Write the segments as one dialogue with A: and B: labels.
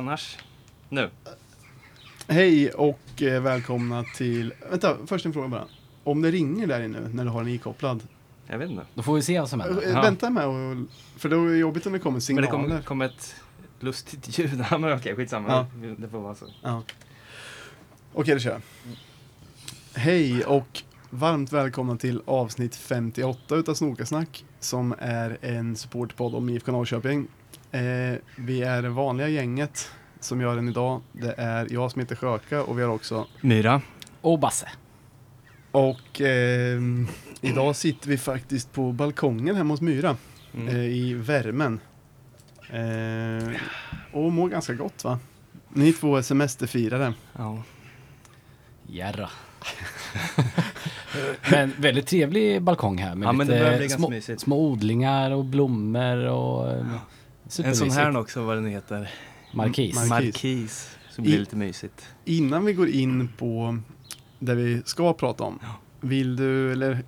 A: annars. Nu.
B: Hej och eh, välkomna till... Vänta, först en fråga bara. Om det ringer där inne när du har den ikopplad.
A: Jag vet inte.
C: Då får vi se vad som
B: Eh,
C: händer.
A: Ja.
B: Vänta med och, För det är jobbigt om det kommer
A: Men
B: signaler.
A: det kommer kom ett lustigt ljud. Ja, men okej, skitsamma.
B: Ja.
A: Det får vara så.
B: Ja. Okej, då kör jag. Hej och varmt välkomna till avsnitt 58 utav Snokasnack som är en supportpodd om IFK Norrköping. Eh, vi är det vanliga gänget som gör den idag. Det är jag som heter Sjöka och vi har också
A: Myra.
C: Och Basse.
B: och ehm, idag sitter vi faktiskt på balkongen hemma hos Myra
A: Mm.
B: eh, i värmen. Eh, och mår ganska gott va? Ni två är semesterfirare.
A: Ja.
C: Järra. men väldigt trevlig balkong här med
A: Ja,
C: lite små, små odlingar och blommor och eh,
A: En sån här också, vad den heter.
C: Markis.
B: Markis.
A: Så blir
B: I-
A: det lite mysigt.
B: Innan vi går in på det vi ska prata om. Vill du, eller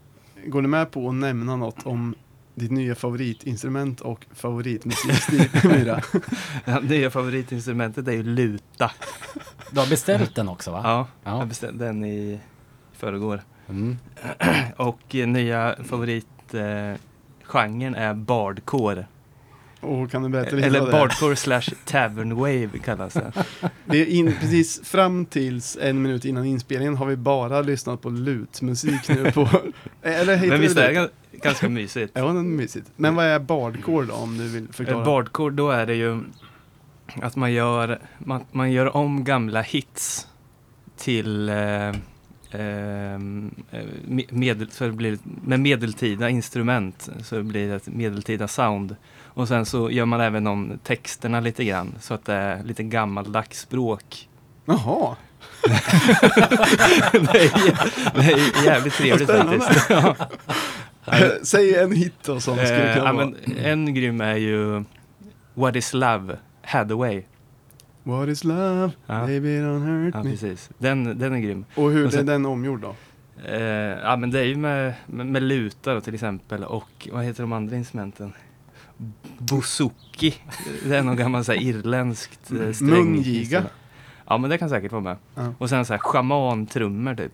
B: går du med på att nämna något om ditt nya favoritinstrument och favoritmusikstil, Myra?
A: Ja, är favoritinstrumentet är ju luta.
C: Du har beställt den också va?
A: Ja,
C: Ja.
A: jag beställde den i förrgår.
C: Mm.
A: Och eh, nya favoritgenren eh, är bardcore.
B: Och kan du berätta lite
A: Eller
B: det är?
A: bardcore slash tavern wave kallas det.
B: Det är in, precis fram tills en minut innan inspelningen har vi bara lyssnat på lutmusik nu på... Eller heter
A: Men visst är det
B: det
A: gan- ganska mysigt?
B: Ja, det är mysigt. Men vad är bardcore då, om du vill
A: Eh,
B: förklara?
A: Bardcore, då är det ju att man gör, man, man gör om gamla hits till eh, ehm, eh, me- medel, så det blir, med medeltida instrument så det blir ett medeltida sound. Och sen så gör man även om texterna lite grann så att det är lite gammaldags språk.
B: Jaha,
A: det, är, det är jävligt trevligt faktiskt. Ja.
B: säg en hit då som skulle
A: Eh,
B: kunna
A: ja,
B: vara.
A: en grym är ju What is love? Hathaway.
B: What is love?
A: Ja.
B: Baby don't hurt
A: Ja,
B: me.
A: precis. Den, den är grym.
B: Och hur
A: Och sen-
B: är den omgjord då?
A: Eh, ja, men det är ju med, med, med lutar till exempel och vad heter de andra instrumenten? Bouzouki. Det är någon gammal så här, irländskt eh, sträng.
B: Mungiga.
A: Ja, men det kan säkert vara med.
B: Ja.
A: Och sen så här schaman-trummor typ.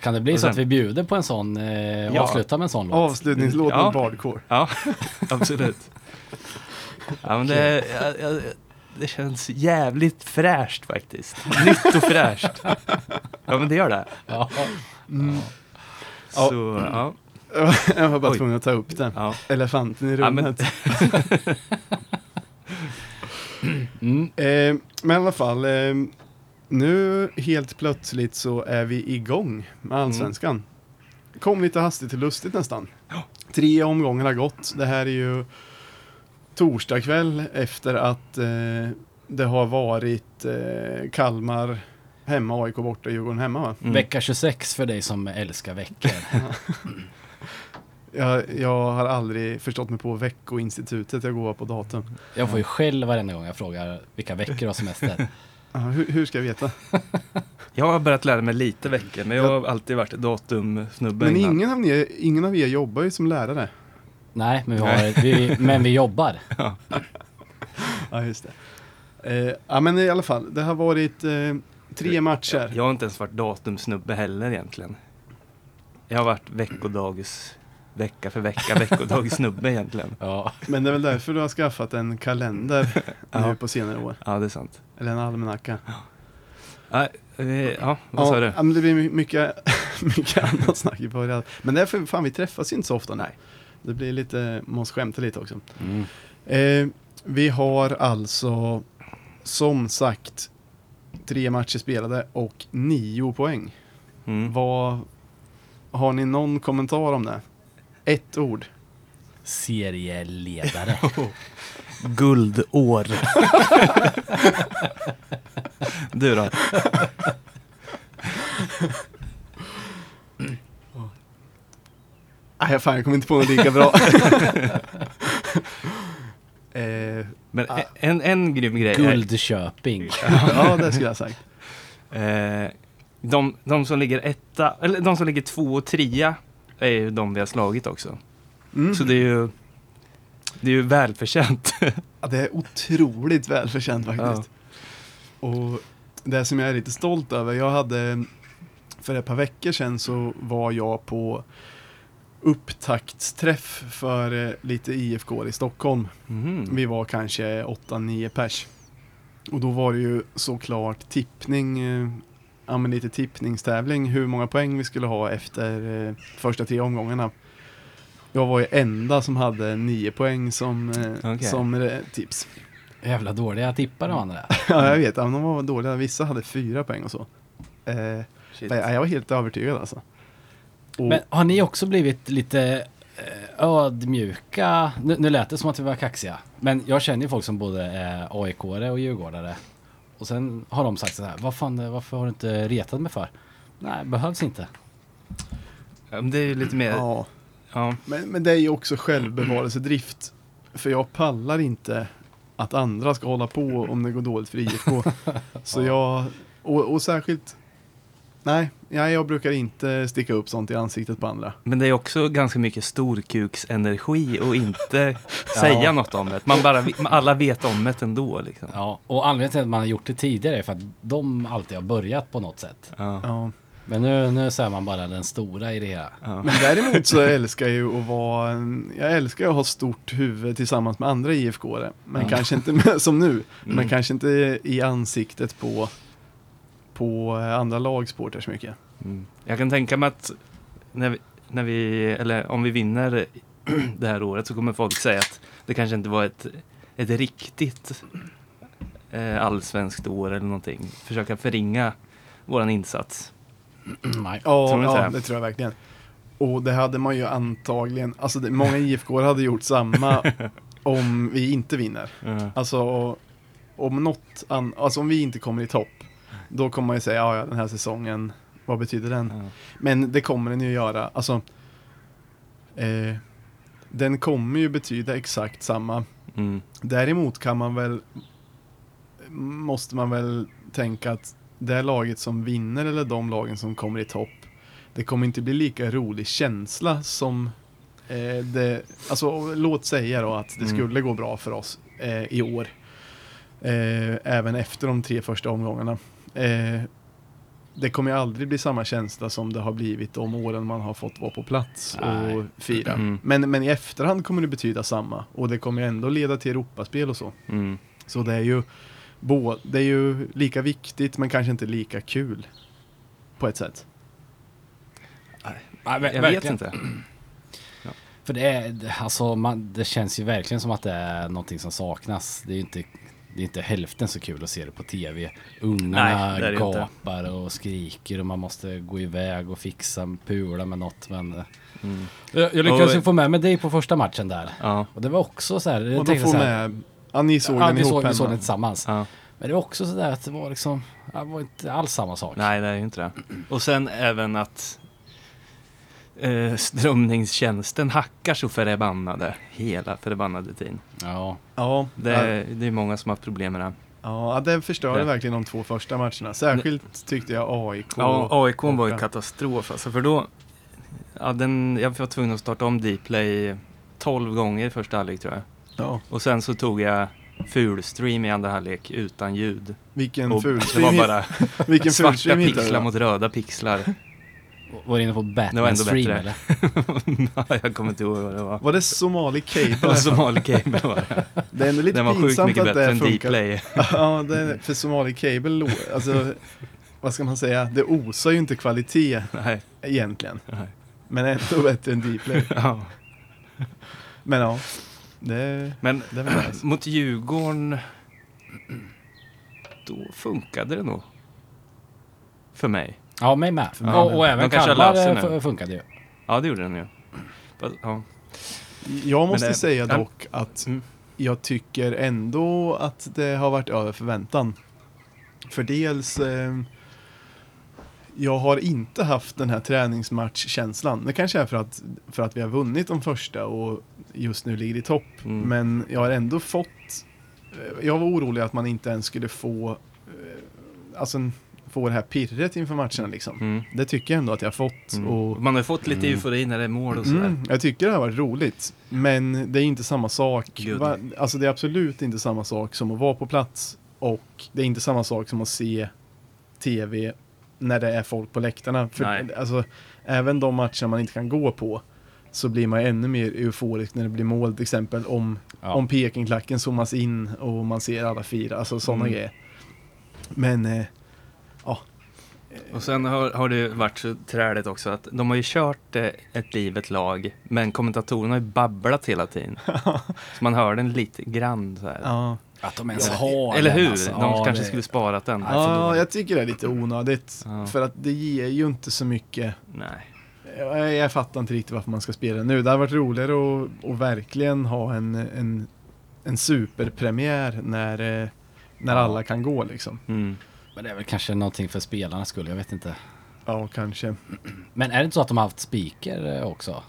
C: Kan det bli
A: Och
C: så att
A: sen-
C: vi bjuder på en sån, eh,
A: Ja.
C: avsluta med en sån låt?
B: Avslutningslåt
A: Ja.
B: med bardcore.
A: Ja, absolut. Ja, men det, ja, det känns jävligt fräscht faktiskt. Nytt och fräscht. Ja, men det gör det.
C: Ja.
B: Mm.
A: Så, ja.
B: Jag var bara
A: Oj.
B: tvungen att ta upp den.
A: ja.
B: Elefanten i
A: Ja, men-
B: rummet.
C: Mm.
B: Eh, men i alla fall, eh, nu helt plötsligt så är vi igång med Allsvenskan. Kom lite hastigt och lustigt nästan. Tre omgångar har gått. Det här är ju torsdag kväll efter att eh, det har varit eh, Kalmar hemma, AIK borta, Djurgården hemma va?
A: Mm.
C: Vecka 26 för dig som älskar veckor.
B: Jag, jag har aldrig förstått mig på veckoinstitutet, jag går på datum.
C: Jag får ju skäll varenda gång jag frågar vilka veckor du har semester.
B: Hur, hur ska jag veta?
A: Jag har börjat lära mig lite veckor, men jag har alltid varit datumsnubbe.
B: Men ingen av, er, ingen av er jobbar ju som lärare.
C: Nej, men vi, har, vi, men vi jobbar.
B: Ja, just det. Eh, ja, men i alla fall, det har varit eh, tre matcher.
A: Jag har inte ens varit datumsnubbe heller egentligen. Jag har varit veckodags, vecka för vecka, veckodagsnubbe egentligen.
C: Ja.
B: Men det är väl därför du har skaffat en kalender nu
A: Ja.
B: på senare år.
A: Ja, det är sant.
B: Eller en almanacka.
A: Ja, ja vad sa du?
B: Ja, men det blir my- mycket, mycket annat snack i början. Men därför, fan vi träffas ju inte så ofta. Nej. Det blir lite, måste skämta lite också.
C: Mm.
B: Eh, vi har alltså, som sagt, tre matcher spelade och nio poäng.
A: Mm.
B: Vad, har ni någon kommentar om det? Ett ord.
C: Serieledare.
A: Guldår. du då?
B: Nej, fan jag kommer inte på något lika bra. eh,
A: Men
B: Ah.
A: en, en grym grej är,
C: Guldköping.
B: ja, det skulle jag ha sagt.
A: eh, de, de som ligger etta, eller de som ligger två och trea är ju de vi har slagit också.
B: Mm.
A: Så det är ju Det är ju välförtjänt.
B: Ja, det är otroligt välförtjänt faktiskt. Och det som jag är lite stolt över, jag hade för ett par veckor sedan så var jag på upptaktsträff för eh, lite IFK i Stockholm.
A: Mhm.
B: Vi var kanske 8-9 pers. Och då var det ju såklart tippning, eh, ja men lite tippningstävling, hur många poäng vi skulle ha efter eh, första tre omgångarna. Jag var ju enda som hade 9 poäng som, eh,
A: Okej.
B: som eh, tips.
C: Jävla dåliga tippar de andra.
B: Ja, jag vet. Ja, de var dåliga. Vissa hade fyra poäng och så. Eh, nej, jag var helt övertygad alltså. Och,
C: Men har ni också blivit lite eh, ödmjuka? Nu, nu lät det som att vi var kaxiga. Men jag känner ju folk som både är aik och djurgårdare. Och sen har de sagt så här, vad fan, varför har du inte retat mig för? Nej, behövs inte.
A: Ja, men det är ju lite mer... Ja.
B: ja, men, men det är ju också självbevarelsedrift. För jag pallar inte att andra ska hålla på om det går dåligt för IFK. så jag, och, och särskilt, nej, ja, jag brukar inte sticka upp sånt i ansiktet på andra.
A: Men det är också ganska mycket storkuksenergi och inte säga något om det. Man bara, alla vet om det ändå liksom.
C: Ja, och anledningen till att man har gjort det tidigare är för att de alltid har börjat på något sätt.
A: Ja.
B: Ja.
C: Men nu, nu så är man bara den stora i det hela.
A: Ja.
B: Men däremot så älskar jag ju att vara, jag älskar att ha stort huvud tillsammans med andra IFK-are. Men
C: Ja.
B: kanske inte med, som nu, men
A: Mm.
B: kanske inte i ansiktet på, på eh, andra lagsporter så mycket.
A: Mm. Jag kan tänka mig att när vi, när vi, eller om vi vinner det här året så kommer folk säga att det kanske inte var ett, ett riktigt eh, allsvenskt år eller någonting. Försöka förringa våran insats.
C: Nej.
A: Tror inte
B: ja
A: det?
B: tror jag verkligen. Och det hade man ju antagligen, alltså det, många IFK hade gjort samma om vi inte vinner.
A: Ja.
B: Alltså om något, an, alltså om vi inte kommer i topp, då kommer man ju säga, ja, den här säsongen, vad betyder den?
A: Ja.
B: Men det kommer den ju göra. Alltså, eh, den kommer ju betyda exakt samma.
A: Mm.
B: Däremot kan man väl, måste man väl tänka att det laget som vinner eller de lagen som kommer i topp, det kommer inte bli lika rolig känsla som eh, det, alltså låt säga då att det
A: Mm.
B: skulle gå bra för oss eh, i år. Eh, även efter de tre första omgångarna. Eh, det kommer ju aldrig bli samma känsla som det har blivit de åren man har fått vara på plats
C: Nej.
B: och fira.
A: Mm.
B: Men, men i efterhand kommer det betyda samma och det kommer ändå leda till Europaspel och så.
A: Mm.
B: Så det är ju, bo, det är ju lika viktigt men kanske inte lika kul. På ett sätt.
C: Ver-
A: Jag vet inte.
C: För det, är, det- alltså, man, det känns ju verkligen som att det är någonting som saknas. Det är ju inte, det är inte hälften så kul att se det på tv. Ungarna
A: Nej,
C: gapar och skriker och man måste gå iväg och fixa pula med något. Men eh,
A: Mm.
C: jag, jag lyckades
A: Och-
C: ju få med mig dig på första matchen där.
A: Ja.
C: Och det var också så här. Jag
B: Och då får
C: så här
B: med, ja ni såg
C: ja,
B: den
C: vi
B: ihop
C: såg, vi såg den tillsammans.
A: Ja.
C: Men det var också så där att det var liksom, ja, det var inte alls samma sak.
A: Nej, det är ju inte det. Och sen även att eh, strömningstjänsten hackar så förbannade hela förbannade tiden.
C: Ja,
B: Ja,
A: Det, det är många som har haft problem med det.
B: ja, den förstörde
A: Det.
B: verkligen de två första matcherna. Särskilt tyckte jag AIK.
A: Ja, AIK var ju katastrof alltså, för då... Ja, den, jag var tvungen att starta om Dplay 12 gånger i första halvlek tror jag.
B: Ja,
A: Och sen så tog jag fulstream i andra halvlek utan ljud.
B: vilken
A: Och det
B: fulstream,
A: var bara
B: vilken
A: svarta
B: fulstream
A: pixlar mot röda pixlar.
C: Var du inne på
A: Det var
C: Batman
A: ändå
C: stream
A: bättre.
C: eller?
A: Ja, jag kommer inte ihåg vad det var.
B: Var det Somali
A: Det var
B: Cable?
A: Somali Cable var det.
B: Det är ändå lite
A: Den var sjukt
B: pinsamt
A: mycket
B: att
A: bättre
B: det
A: än
B: funkar. Ja, det är, för Somali Cable, alltså, vad ska man säga, det osar ju inte kvalitet
A: Nej.
B: egentligen.
A: Nej.
B: Men ändå bättre än Dplay.
A: Ja.
B: Men ja, det,
A: Men
B: det väl nice.
A: mot Djurgården, då funkade det nog. För mig.
C: Ja, mig med.
A: Ja,
C: och, även
A: kanske har
C: Kalmar eh, funkade ju.
A: Ja, det gjorde den ju. Ja.
B: Jag måste
A: det-
B: säga
A: ja.
B: dock att
A: Mm.
B: jag tycker ändå att det har varit över förväntan. För dels, eh, jag har inte haft den här träningsmatchkänslan. Det kanske är för att, för att vi har vunnit de första och just nu ligger i topp.
A: Mm.
B: Men jag har ändå fått, eh, jag var orolig att man inte ens skulle få, eh, alltså få det här pirret inför matcherna liksom.
A: Mm.
B: Det tycker jag ändå att jag har fått.
A: Mm.
B: Och,
A: Man har ju fått lite
C: Mm.
A: eufori när det är mål och sådär.
B: mm, jag tycker det har varit roligt. Men det är inte samma sak. Va, alltså det är absolut inte samma sak som att vara på plats. Och det är inte samma sak som att se tv när det är folk på läktarna. För
A: Nej.
B: alltså, även de matcher man inte kan gå på så blir man ännu mer euforisk när det blir mål till exempel om,
C: Ja.
B: om Pekingklacken zoomas in och man ser alla fyra, alltså sådana
A: Mm.
B: grejer. Men eh,
A: Och sen har, har det varit så träligt också att de har ju kört eh, ett liv, ett lag, men kommentatorerna har ju babblat hela tiden. så man hör den lite grann så här.
B: ja,
C: Att de ens
B: Ja,
C: har
A: Eller
C: den,
A: hur?
C: alltså.
A: De
C: Ja,
A: kanske
C: det-
A: skulle sparat den.
B: Ja jag tycker det är lite onödigt.
A: Ja.
B: För att det ger ju inte så mycket.
A: Nej.
B: Jag, jag fattar inte riktigt varför man ska spela nu. Det hade varit roligare att, att verkligen ha en, en, en superpremiär när, eh, när alla kan gå liksom.
A: Mm.
C: Men det är väl kanske någonting för spelarnas skull, jag vet inte.
B: Ja, kanske.
C: Men är det inte så att de har haft speaker eh, också?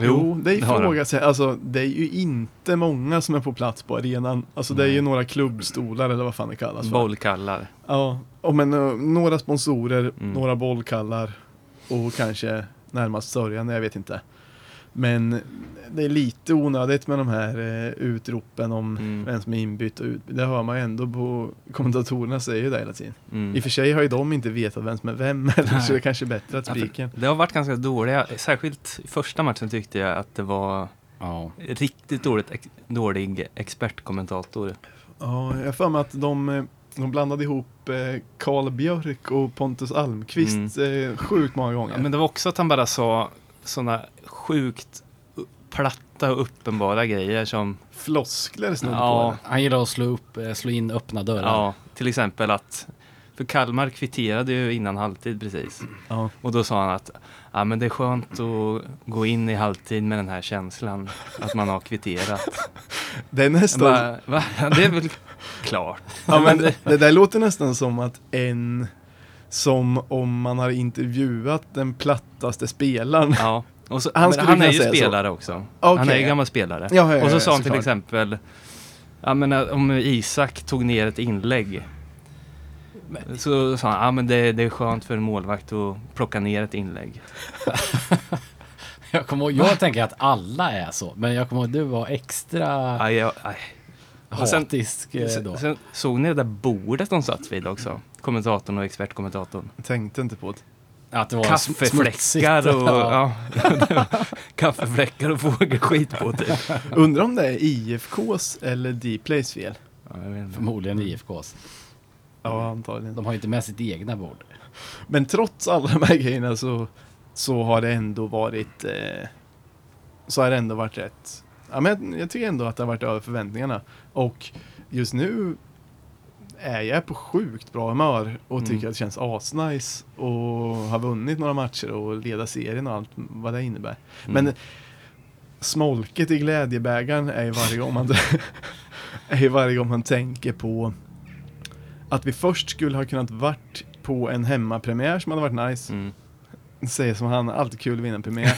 B: Jo, det
A: det har de.
B: ifrågasätter Alltså, det är ju inte många som är på plats på arenan. Alltså, det är ju några klubbstolar eller vad fan det kallas för.
A: Bollkallar.
B: Ja, och men eh, några sponsorer,
A: Mm.
B: några bollkallar och kanske närmast sörjande, jag vet inte. Men det är lite onödigt med de här eh, utropen om
A: Mm.
B: vem som är inbytt och utbytt. Det hör man ju ändå på kommentatorerna säger ju det hela tiden.
A: Mm.
B: I och för sig har ju de inte vetat vem som är vem eller så det är kanske bättre att
A: Ja,
B: spiken.
A: Det har varit ganska dåliga, särskilt i första matchen tyckte jag att det var
C: Ja.
A: riktigt dåligt, ex, dålig expertkommentator.
B: Ja, jag har för mig att de, eh, de blandade ihop eh, Karl Björk och Pontus Almqvist eh, sjukt många gånger.
A: Ja, men det var också att han bara sa sådana sjukt platta och uppenbara grejer som
B: Floskler snudd
A: Ja.
B: på
C: Han gillar att slå, upp, eh, slå in öppna dörrar.
A: Ja, till exempel att för Kalmar kvitterade ju innan halvtid precis.
B: Ja.
A: Och då sa han att ja, men det är skönt att gå in i halvtid med den här känslan att man har kvitterat.
B: Det är nästan
A: Bara, va? Det är väl klart.
B: Ja, men
A: det,
B: det där låter nästan som att en som om man har intervjuat den plattaste spelaren.
A: ja. Och så,
B: Han
A: han, är ju
B: säga så.
A: spelare också. Han är ju gammal spelare.
B: Ja, ja, ja,
A: och så sa han till
B: såklart.
A: exempel Ja men eh, om Isak tog ner ett inlägg Så sa han, ja men det, det är skönt för en målvakt att plocka ner ett inlägg.
C: Jag, kommer ihåg, jag tänker att alla är så, men jag kommer ihåg att du var extra
A: Aj, aj, aj. Sen-
C: hatisk eh, då.
A: Sen, sen såg ni det där bordet de satt vid också? Kommentatorn och expertkommentatorn.
B: Jag tänkte inte på det.
C: Att det var.
A: Kaffefläckar och, ja. kaffefläckar och fågelskit på typ.
B: Undrar om det är IFKs eller Dplays fel?
A: Ja, jag vet inte.
C: Förmodligen IFKs.
B: Ja, antagligen.
C: De har ju inte med sitt egna bord.
B: Men trots alla de här grejerna så, så har det ändå varit eh, så har det ändå varit rätt. Ja, men jag, jag tycker ändå att det har varit över förväntningarna. Och just nu är jag på sjukt bra humör och tycker
A: Mm.
B: att det känns asnice och har vunnit några matcher och leda serien och allt vad det innebär.
A: Mm.
B: Men smolket i glädjebägaren är ju varje gång man är varje gång man tänker på att vi först skulle ha kunnat varit på en hemmapremiär som hade varit nice.
A: Mm.
B: Säger som han, alltid kul att vinna en premiär.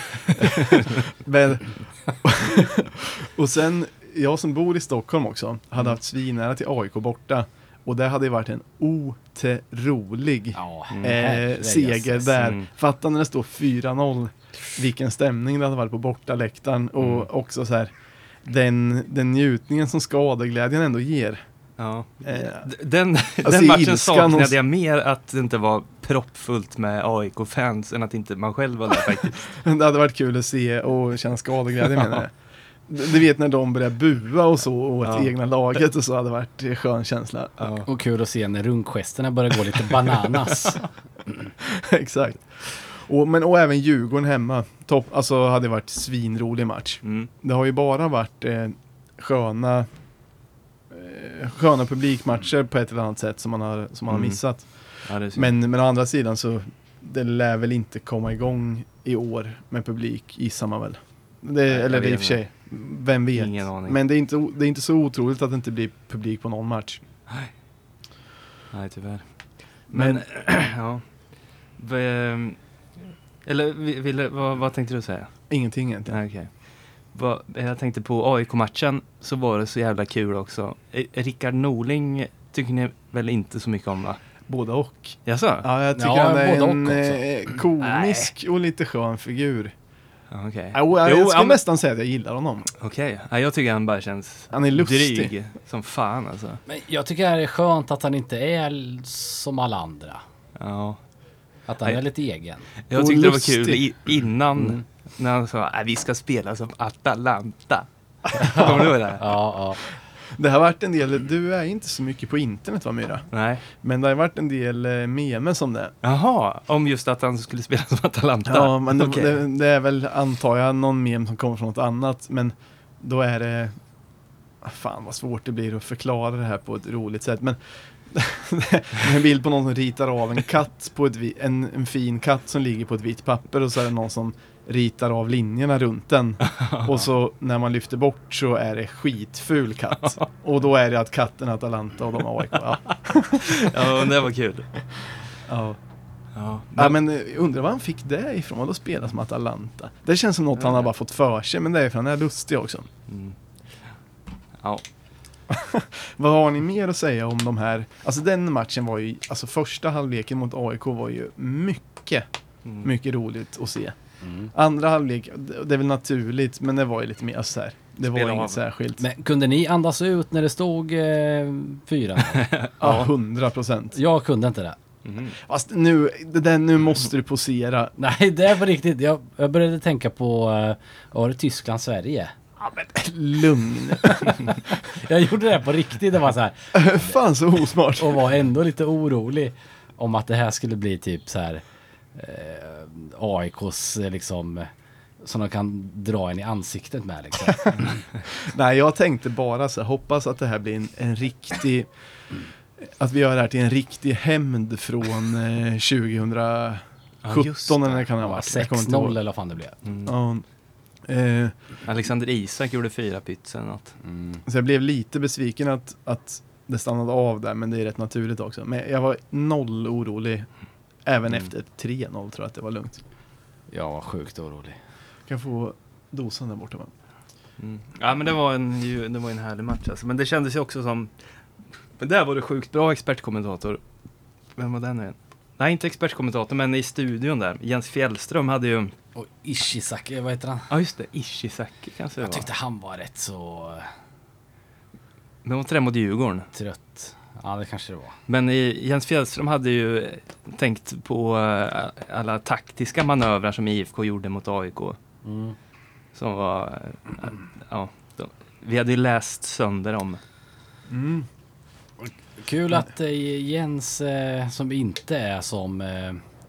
B: Men, och sen, jag som bor i Stockholm också, hade
A: Mm.
B: haft svinnära till AIK borta. Och det hade ju varit en otrolig
C: Ja,
B: eh, seger där.
A: Mm.
B: Fatta när det står 4-0. Vilken stämning det hade varit på bortaläktaren. Och
A: Mm.
B: också så här, den, den njutningen som skadeglädjen ändå ger.
A: Ja.
B: Eh,
A: Den,
B: Alltså,
A: den matchen saknade
B: hos-
A: jag mer att det inte var proppfullt med AIK-fans än att inte man själv var där faktiskt.
B: det hade varit kul att se och känna skadeglädje menar jag. Du vet när de börjar bua och så åt
A: Ja.
B: egna laget och så hade det varit en skön känsla.
A: Ja.
C: Och kul att se när runkgesterna börjar gå lite bananas.
B: Exakt. Och, men, och även Djurgården hemma. Topp, alltså hade varit svinrolig match.
A: Mm.
B: Det har ju bara varit eh, sköna, sköna publikmatcher på ett eller annat sätt som man har, som man har
A: Mm.
B: missat.
A: Ja.
B: Men, men å andra sidan så det lär väl inte komma igång i år med publik gissar man väl. Det,
A: Nej,
B: eller det i och för sig, vem vet.
A: Ingen aning.
B: Men det är, inte, det är inte så otroligt att det inte blir publik på någon match.
A: Nej, tyvärr. Men, ja. V- Eller vi- ville, vad, vad tänkte du säga?
B: Ingenting egentligen.
A: Nej, okej. Vad- Jag tänkte på AIK-matchen så var det så jävla kul också. Eh, Rickard Norling tycker ni väl inte så mycket om va?
B: Både och.
A: Jaså?
B: Ja, jag tycker
C: Ja,
B: han är en eh, komisk och lite skön figur.
A: Okej.
B: Jo, jag, jag skulle nästan säga att jag gillar honom.
A: Okej. Ja, jag tycker han bara känns
B: Han är lustig.
A: dryg som fan alltså.
C: Men jag tycker det är skönt att han inte är som alla andra.
A: Ja.
C: Att han
A: Nej.
C: är lite egen.
A: Jag tyckte det var kul innan
C: Mm.
A: När han sa att vi ska spela som Atalanta. Kommer du ihåg det?
C: Ja, ja.
B: Det har varit en del, du är inte så mycket på internet va Myra?
A: Nej.
B: Men det har varit en del eh, memes om det.
A: Jaha, om just att han skulle spela som Atalanta.
B: Ja, men det,
A: Okej.
B: det, det är väl, antar jag, någon mem som kommer från något annat. Men då är det... ah, Fan vad svårt det blir att förklara det här på ett roligt sätt. Men en bild på någon som ritar av en katt på ett, en, en fin katt som ligger på ett vitt papper och så är det någon som ritar av linjerna runt den. Och så när man lyfter bort så är det skitful katt. Och då är det att katten är Atalanta och de har AIK. Ja.
A: Ja, men det var kul.
B: Ja.
A: Ja,
B: Ja, men eh, undrar var han fick det ifrån? Vadå spela som Atalanta? Det känns som något han har bara fått för sig, men det är för han är lustig också.
A: Mm. Ja.
B: Vad har ni mer att säga om de här? Alltså den matchen var ju, alltså första halvleken mot AIK var ju mycket,
A: Mm.
B: mycket roligt att se.
C: Mm.
B: Andra halvlek, det är väl naturligt, men det var ju lite mer så här. Det var
A: Spela
B: inget
A: av.
B: särskilt.
C: Men kunde ni andas ut när det stod eh, fyra?
B: Ja, hundra procent.
C: Jag kunde inte det.
A: Mm.
B: Fast nu, det där, nu måste du posera.
C: Nej, det är på riktigt. Jag, jag började tänka på, eh, var det Tyskland, Sverige?
B: Lugn.
C: Jag gjorde det på riktigt. Det var så här.
B: Fan så osmart.
C: Och var ändå lite orolig om att det här skulle bli typ så här eh, AIKs eh, liksom eh, som de kan dra en i ansiktet med liksom.
B: Nej, jag tänkte bara så hoppas att det här blir en, en riktig, att vi gör det här till en riktig hämnd från eh, 2017
A: Ja,
B: eller när det kan ha varit. Jag kommer inte
C: 6-0
B: ihåg.
C: eller vad fan det blev.
A: Mm.
B: Eh,
A: Alexander Isak gjorde fyra pyts eller något.
C: Mm.
B: så jag blev lite besviken att, att det stannade av där, men det är rätt naturligt också. Men jag var noll orolig. Även
A: Mm.
B: efter 3-0 tror jag att det var lugnt.
C: Jag var sjukt orolig.
B: Kan jag få dosan där borta va?
A: Mm. Ja men det var en, ju- det var en härlig match alltså. Men det kändes ju också som... Men där var det sjukt bra expertkommentator. Vem var den nu igen? Nej inte expertkommentator men i studion där. Jens Fjällström hade ju...
C: Och Ishizaki, vad heter han?
A: Ja just det, Ishizaki kanske det
C: Jag
A: var.
C: tyckte han var rätt så
A: Men var inte det mot Djurgården?
C: trött. Ja, det kanske det var.
A: Men i, Jens Fjällström hade ju tänkt på eh, alla taktiska manövrar som IFK gjorde mot AIK.
C: Mm.
A: Som var... eh, ja, de, vi hade ju läst sönder om.
B: Mm.
C: Kul att eh, Jens, som inte är som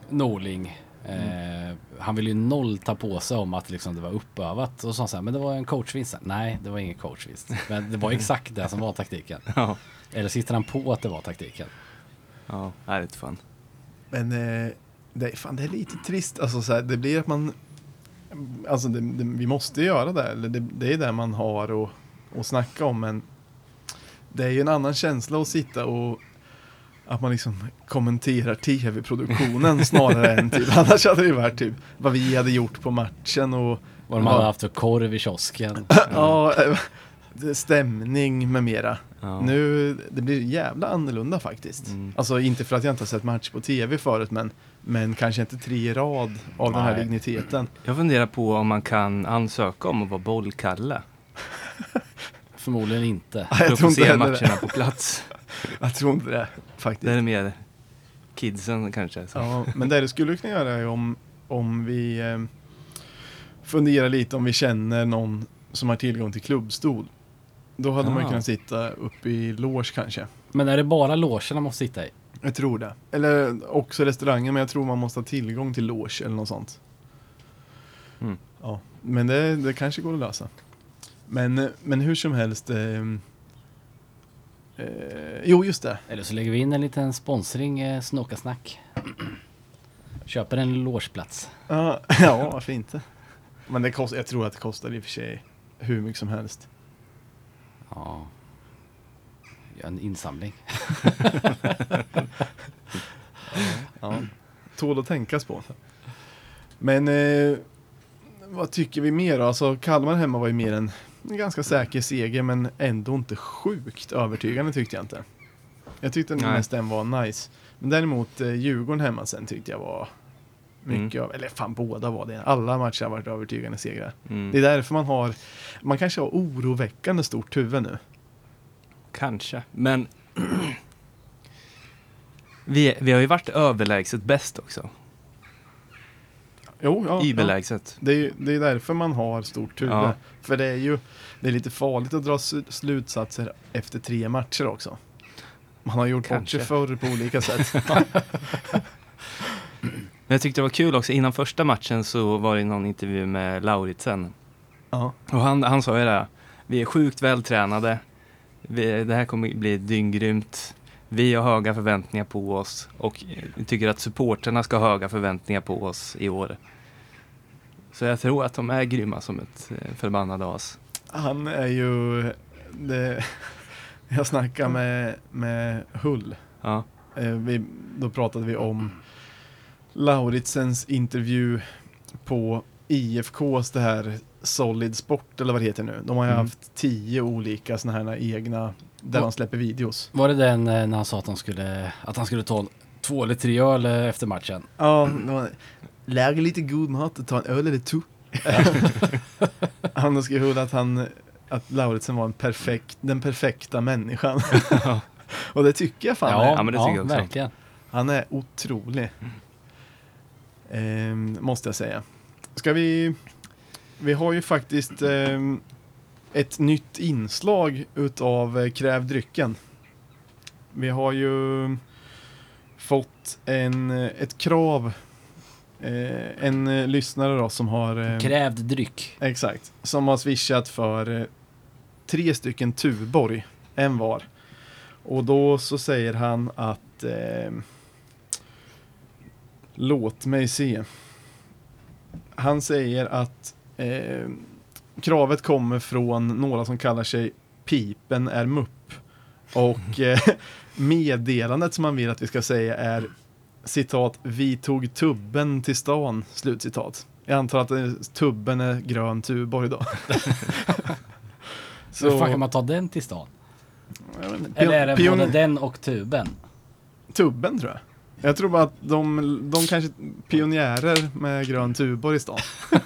C: Norling, eh, han vill ju noll ta på sig om att liksom, det var uppövat. Och så så här, men det var en coachvinst. Nej, det var ingen coachvinst. Men det var exakt det som var taktiken.
A: Ja,
C: Eller sitter han på att det var taktiken?
A: ja, härligt fan.
B: Men eh, det, fan, det är lite trist. Alltså, så här, det blir att man... Alltså det, det, vi måste göra det. Eller det, det är det man har att, att snacka om. Men det är ju en annan känsla att sitta och att man liksom kommenterar tv-produktionen snarare än typ. Annars hade det ju varit typ vad vi hade gjort på matchen och
C: Vad de hade haft för korv i kiosken.
B: ja, eh, det- stämning med mera.
A: Ja.
B: Nu, det blir jävla annorlunda faktiskt.
A: Mm.
B: Alltså inte för att jag inte har sett match på tv förut men, men kanske inte tre i rad av den här
C: Nej.
B: digniteten.
A: Jag funderar på om man kan ansöka om att vara bollkalle.
C: Förmodligen inte.
B: Jag
A: För
B: tror
A: att få
B: inte
A: se matcherna
B: det.
A: på plats.
B: Jag tror inte det
A: Det
B: faktiskt.
A: är mer kidsen kanske. Så.
B: Ja, men det du skulle kunna göra är om, om vi eh, funderar lite om vi känner någon som har tillgång till klubbstol. Då hade man ju
A: Ah.
B: kunnat sitta uppe i loge kanske.
C: Men är det bara logerna man måste sitta i?
B: Jag tror det. Eller också restaurangen, men jag tror man måste ha tillgång till loge eller något sånt.
A: Mm.
B: Ja, men det, det kanske går att lösa. Men, men hur som helst. Eh, eh, jo, just det.
C: Eller så lägger vi in en liten sponsring, eh, Snåkasnack. Köper en logeplats.
B: Ja, ja, varför inte? Men det kost, jag tror att det kostar i och för sig hur mycket som helst.
C: Ja. En insamling.
B: Ja. Tål att tänkas på. Men eh, vad tycker vi mer då? Alltså Kalmar hemma var ju mer en, en ganska säker seger men ändå inte sjukt övertygande tyckte jag inte. Jag tyckte
A: Nej.
B: mest den var nice. Men däremot eh, Djurgården hemma sen tyckte jag var mycket
A: Mm.
B: av, eller fan båda var det. Alla matcher har varit övertygande segrar.
A: Mm.
B: Det är därför man har, man kanske har oroväckande stort huvud nu.
A: Kanske, men vi, vi har ju varit överlägset bäst också.
B: Jo, ja. ja.
A: Iberlägset.
B: Det är, det är därför man har stort huvud.
A: Ja.
B: För det är ju det är lite farligt att dra slutsatser efter tre matcher också. Man har gjort bort sig förr på olika sätt.
A: Men jag tyckte det var kul också, innan första matchen så var det någon intervju med Lauritsen.
B: ja.
A: Och han, han sa ju det, här, vi är sjukt vältränade, vi, det här kommer bli dynggrymt, vi har höga förväntningar på oss och tycker att supporterna ska ha höga förväntningar på oss i år. Så jag tror att de är grymma som ett eh, förbannat as.
B: Han är ju... Det, jag snackade med, med Hull.
A: Ja,
B: Eh, vi, då pratade vi om Lauritsens intervju på IFKs det här Solid Sport eller vad det heter nu. De har ju
A: Mm.
B: haft tio olika sådana här egna där
C: Ja.
B: de släpper videos.
C: Var det den eh, när han sa att han skulle, att han skulle ta två eller tre öl eh, efter matchen?
B: Ja, lägga lite god mat och ta en öl eller två. han skrev Hull att han att Lauritsen var en perfekt, den perfekta människan. och det tycker jag fan är.
A: ja, men det tycker jag också.
C: verkligen.
B: Han är otrolig. Ehm, måste jag säga. Ska vi... Vi har ju faktiskt ehm, ett nytt inslag utav eh, Kräv drycken. Vi har ju fått en, eh, ett krav. Eh, en eh, lyssnare då som har... ehm,
C: Krävd dryck.
B: Exakt. Som har swishat för eh, tre stycken Tuborg, en var. Och då så säger han att eh, Låt mig se. Han säger att eh, kravet kommer från några som kallar sig Pipen är mupp. Och eh, meddelandet som han vill att vi ska säga är citat Vi tog tubben till stan, slutcitat. Jag antar att eh, tubben är grön Tuborg då.
C: Så Hur fan kan man ta den till stan? Eller är det både den och tuben?
B: Tubben tror jag. Jag tror bara att de, de kanske pionjärer med grön Tuborg i stan.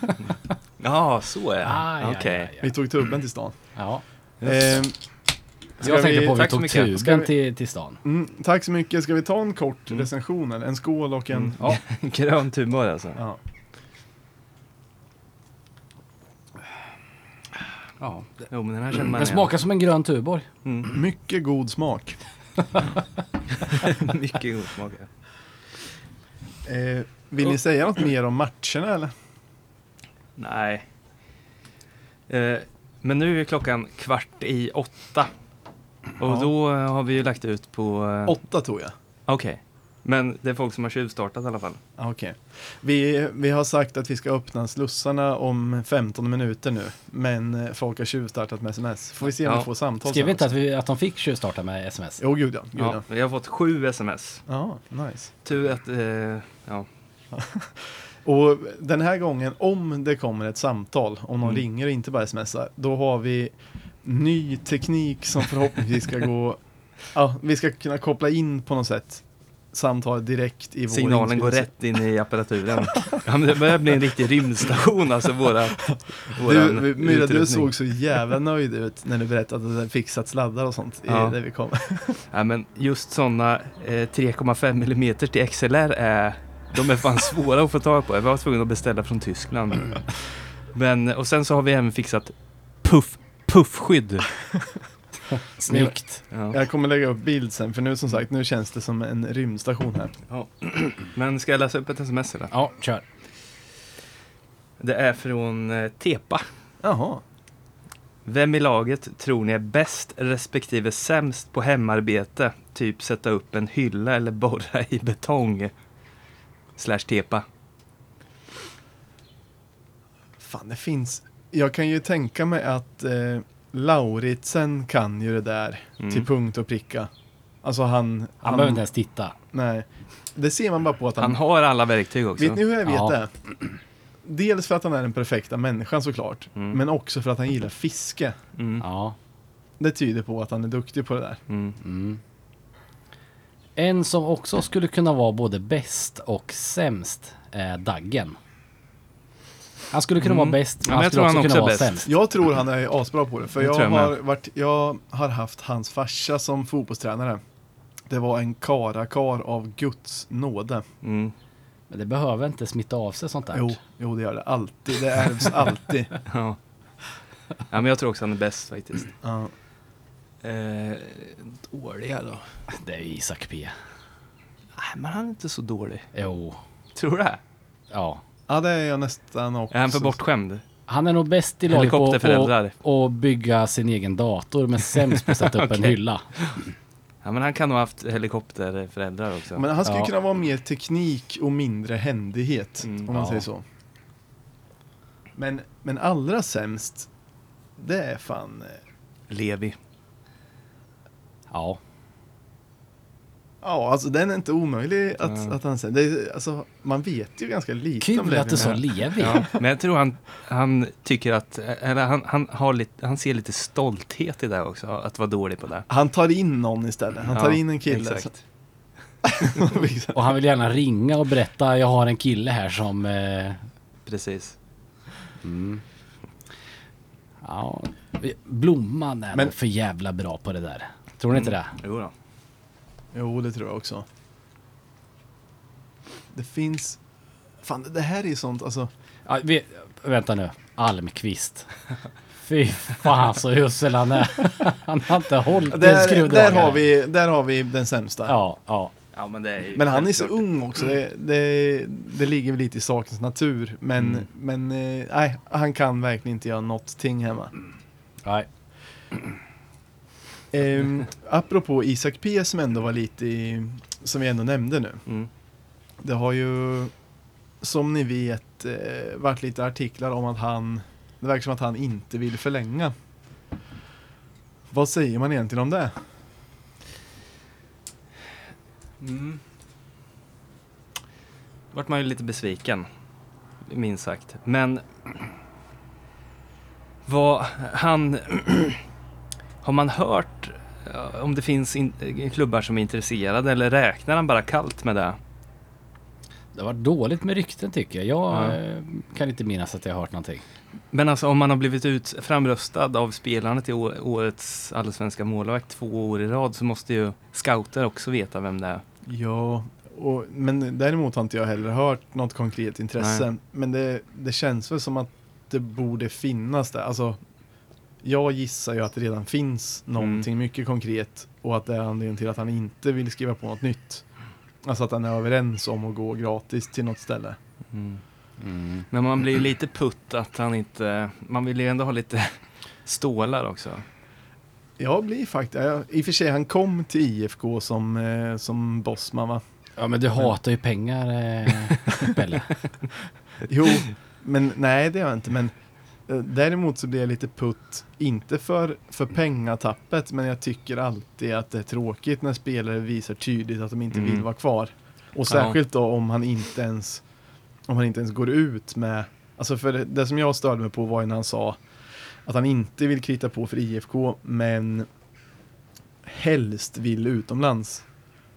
A: Ja, så är det.
C: Ah, ja,
A: Okej.
C: ja, ja.
B: Vi tog tubben till stan.
C: Ja.
B: Ehm, ska
C: Jag tänkte
B: vi-
C: på att vi tog.
B: Ska
C: tuben
B: vi-
C: till, till stan.
B: Mm, tack så mycket. Ska vi ta en kort
A: Mm.
B: recension eller? En skål och en...
A: Mm.
C: Ja.
A: Grön Tuborg alltså.
B: Ja.
C: ja.
A: Jo, men den här känner man
C: Den smakar som en grön Tuborg.
A: Mm.
B: Mycket god smak.
A: Mycket god smak. ja.
B: Eh, vill ni säga något mer om matcherna eller?
A: Nej. Eh, men nu är klockan kvart i åtta. Och
B: Ja.
A: då eh, har vi ju lagt ut på... eh,
B: Åtta tror jag.
A: Okej. Men det är folk som har tjuvstartat i alla fall.
B: Ah, Okej. Vi, vi har sagt att vi ska öppna slussarna om 15 minuter nu. Men eh, folk har tjuvstartat med sms. Får vi se om
A: Ja.
B: vi får samtal
C: Skrev
B: sen
C: inte att, vi, att de fick tjuvstarta med sms?
B: Jo, gud ja. Gud,
A: Ja,
B: ja.
A: vi har fått sju sms.
B: ja, nice.
A: Tur att... Eh, ja.
B: Och den här gången, om det kommer ett samtal, om någon
A: Mm.
B: ringer och inte bara smsar, då har vi ny teknik som förhoppningsvis ska gå... Ja, vi ska kunna koppla in på något sätt samtalet direkt i vår
A: Signalen går rätt in i apparaturen. ja, men det börjar bli en riktig rymdstation alltså våra...
B: Du,
A: våran
B: Myra, du såg så jävla nöjd ut när du berättade att du hade fixat sladdar och sånt i
A: Ja.
B: där vi kom.
A: Ja, men just sådana eh, 3,5 mm till XLR är... De är fan svåra att få tag på. Jag var tvungen att beställa från Tyskland. Men, och sen så har vi även fixat puff, puffskydd.
C: Snyggt.
A: Ja.
B: Jag kommer lägga upp bild sen, för nu som sagt, nu känns det som en rymdstation här.
A: Ja. Men ska jag läsa upp ett sms eller?
C: Ja, kör.
A: Det är från eh, Tepa.
B: Jaha.
A: Vem i laget tror ni är bäst respektive sämst på hemarbete? Typ sätta upp en hylla eller borra i betong. Slash Tepa.
B: Fan, det finns... Jag kan ju tänka mig att eh, Lauritsen kan ju det där
A: Mm.
B: till punkt och pricka. Alltså han...
C: Han behöver inte ens titta.
B: Nej. Det ser man bara på att han...
A: Han har alla verktyg också.
B: vet ni hur jag vet
C: Ja.
B: det? Dels för att han är den perfekta människan såklart.
A: Mm.
B: Men också för att han gillar fiske.
A: Mm.
C: Ja.
B: Det tyder på att han är duktig på det där.
A: Mm.
C: Mm. En som också skulle kunna vara både bäst och sämst är Daggen. Han skulle kunna
A: Mm.
C: vara bäst,
A: Ja,
C: men han
A: jag
C: skulle
A: tror
C: också
A: han
C: kunna
A: också är
C: vara
A: bäst.
C: sämst.
B: Jag tror han är asbra på det, för
A: Det
B: jag
A: tror jag med.
B: har, varit, jag har haft hans farsa som fotbollstränare. Det var en karakar av Guds nåde.
A: Mm.
C: Men det behöver inte smitta av sig sånt där.
B: Jo, jo, det gör det alltid. Det ärvs alltid.
A: Ja. ja, men jag tror också han är bäst faktiskt.
B: Ja.
A: Eh, dåliga då?
C: Det är ju Isak P.
A: Nej, men han är inte så dålig.
C: Jo,
A: Tror du det?
C: ja.
B: Ja, det är jag nästan också.
A: Är han för bortskämd?
C: Han är nog bäst i laget på att- bygga sin egen dator, men sämst på att sätta upp en
A: Okej.
C: hylla.
A: Ja, men han kan nog ha haft helikopterföräldrar också.
B: Men han skulle
C: Ja.
B: kunna vara mer teknik och mindre händighet,
A: Mm.
B: om man
C: Ja.
B: säger så. Men, men allra sämst, det är fan... eh,
A: Levi.
C: Ja.
B: Ja, alltså den är inte omöjlig att,
A: Ja.
B: att han säger. Det är, alltså, man vet ju ganska lite om
C: Kul att du sa
B: Levi.
C: Levi.
A: Ja, men jag tror han, han tycker att, eller han, han, har lite, han ser lite stolthet i det också, att vara dålig på det.
B: Han tar in någon istället. Han tar
A: Ja,
B: in en kille.
A: Exakt.
C: Och han vill gärna ringa och berätta, jag har en kille här som... Eh,
A: Precis.
C: mm. Ja, Blomman är
B: Men-
C: för jävla bra på det där. Tror ni inte det?
A: Jo då.
B: Jo, det tror jag också. Det finns... Fan, det- här är ju sånt, alltså.
C: Ja, vi, vänta nu. Almqvist. Fy fan så usel han är. Han har inte hållit en
B: Där, där,
C: skruvdragare.
B: har vi, där har vi den sämsta.
C: Ja, ja.
A: Ja, men, det är ju
B: Men han är så
A: självklart.
B: ung också. Det, det, det ligger väl lite i sakens natur. Men,
A: Mm.
B: men eh, nej, han kan verkligen inte göra någonting hemma.
C: Nej.
B: Ehm, apropå Isak P som ändå var lite i, som vi ändå nämnde nu.
A: Mm.
B: Det har ju, som ni vet, eh, varit lite artiklar om att han, det verkar som att han inte vill förlänga. Vad säger man egentligen om det?
A: Mm. Vart man ju lite besviken, minst sagt. Men vad han... har man hört eh, om det finns in, eh, klubbar som är intresserade eller räknar han bara kallt med det?
C: Det har varit dåligt med rykten tycker jag. Jag
A: Ja.
C: eh, kan inte minnas att jag har hört någonting.
A: Men alltså om man har blivit ut, framröstad av spelarna till årets allsvenska målvakt två år i rad så måste ju scouter också veta vem det är.
B: Ja, och, men däremot har inte jag heller hört något konkret intresse.
A: Nej.
B: Men det, det känns väl som att det borde finnas där. Alltså, jag gissar ju att det redan finns någonting mycket konkret och att det är anledningen till att han inte vill skriva på något nytt. Alltså att han är överens om att gå gratis till något ställe.
A: Mm.
C: Mm.
A: Men man blir lite putt att han inte, man vill ju ändå ha lite stålar också.
B: Jag blir faktiskt, i och för sig han kom till IFK som, eh, som bossman va?
C: Ja men du hatar ju pengar eh, Pelle.
B: Jo, men nej det gör jag inte. Men däremot så blir jag lite putt, inte för, för pengatappet, men jag tycker alltid att det är tråkigt när spelare visar tydligt att de inte
A: Mm.
B: vill vara kvar. Och särskilt då om han inte ens om han inte ens går ut med, alltså för det, det som jag störde mig på var ju när han sa att han inte vill krita på för IFK, men helst vill utomlands.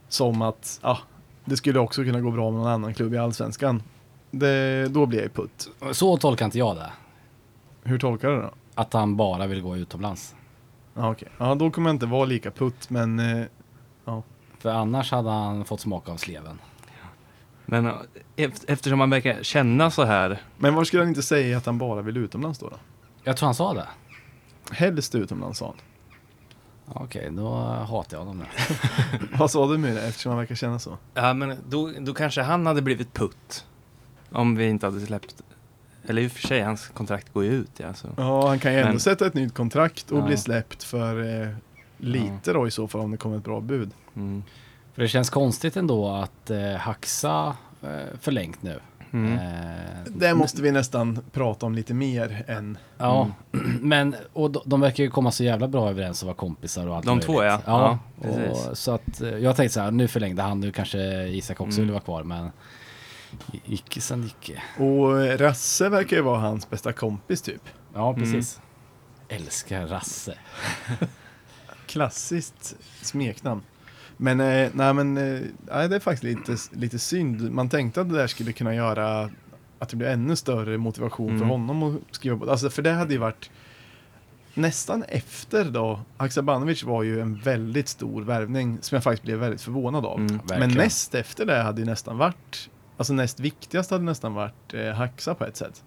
B: Som att, ja, det skulle också kunna gå bra med någon annan klubb i Allsvenskan. Det, då blir jag ju putt.
C: Så tolkar inte jag det.
B: Hur tolkar du det då?
C: Att han bara vill gå utomlands.
B: Ja, okej. Ja, då kommer jag inte vara lika putt, men eh,
C: För annars hade han fått smaka av sleven.
A: Men eh, eft- eftersom man verkar känna så här,
B: Men var skulle han inte säga att han bara vill utomlands då? då?
C: Jag tror han sa det.
B: Helst utomlands sa han.
C: Okej, då hatar jag honom nu.
B: Vad sa du med det eftersom han verkar känna så?
A: ja men då, då kanske han hade blivit putt. Om vi inte hade släppt, eller i och för sig, hans kontrakt går ju ut ja. Så.
B: Ja, han kan ju ändå
A: Men-
B: sätta ett nytt kontrakt och
C: Ja.
B: bli släppt för eh, lite då i så fall om det kommer ett bra bud.
A: Mm.
C: För det känns konstigt ändå att eh, Haxa eh, förlängt nu.
A: Mm.
C: Eh,
B: Det måste vi nästan prata om lite mer än...
C: Ja, men och de, de verkar ju komma så jävla bra överens och vara kompisar och allt
A: De
C: möjligt.
A: två, ja.
C: Ja,
A: Ja,
C: och, så att eh, jag tänkte så här, nu förlängde han, nu kanske Isak också
A: Mm.
C: vill vara kvar, men icke sen icke.
B: Och eh, Rasse verkar ju vara hans bästa kompis typ.
C: Ja,
A: Mm.
C: precis. Älskar Rasse.
B: Klassiskt smeknamn. Men, eh, nej, men eh, det är faktiskt lite, lite synd. Man tänkte att det där skulle kunna göra att det blir ännu större motivation för
A: Mm.
B: honom att skriva på. Alltså, för det hade ju varit nästan efter då. Haksabanovic var ju en väldigt stor värvning som jag faktiskt blev väldigt förvånad av.
A: Mm.
B: Men näst efter det hade ju nästan varit, alltså näst viktigast hade nästan varit eh, Haxa på ett sätt.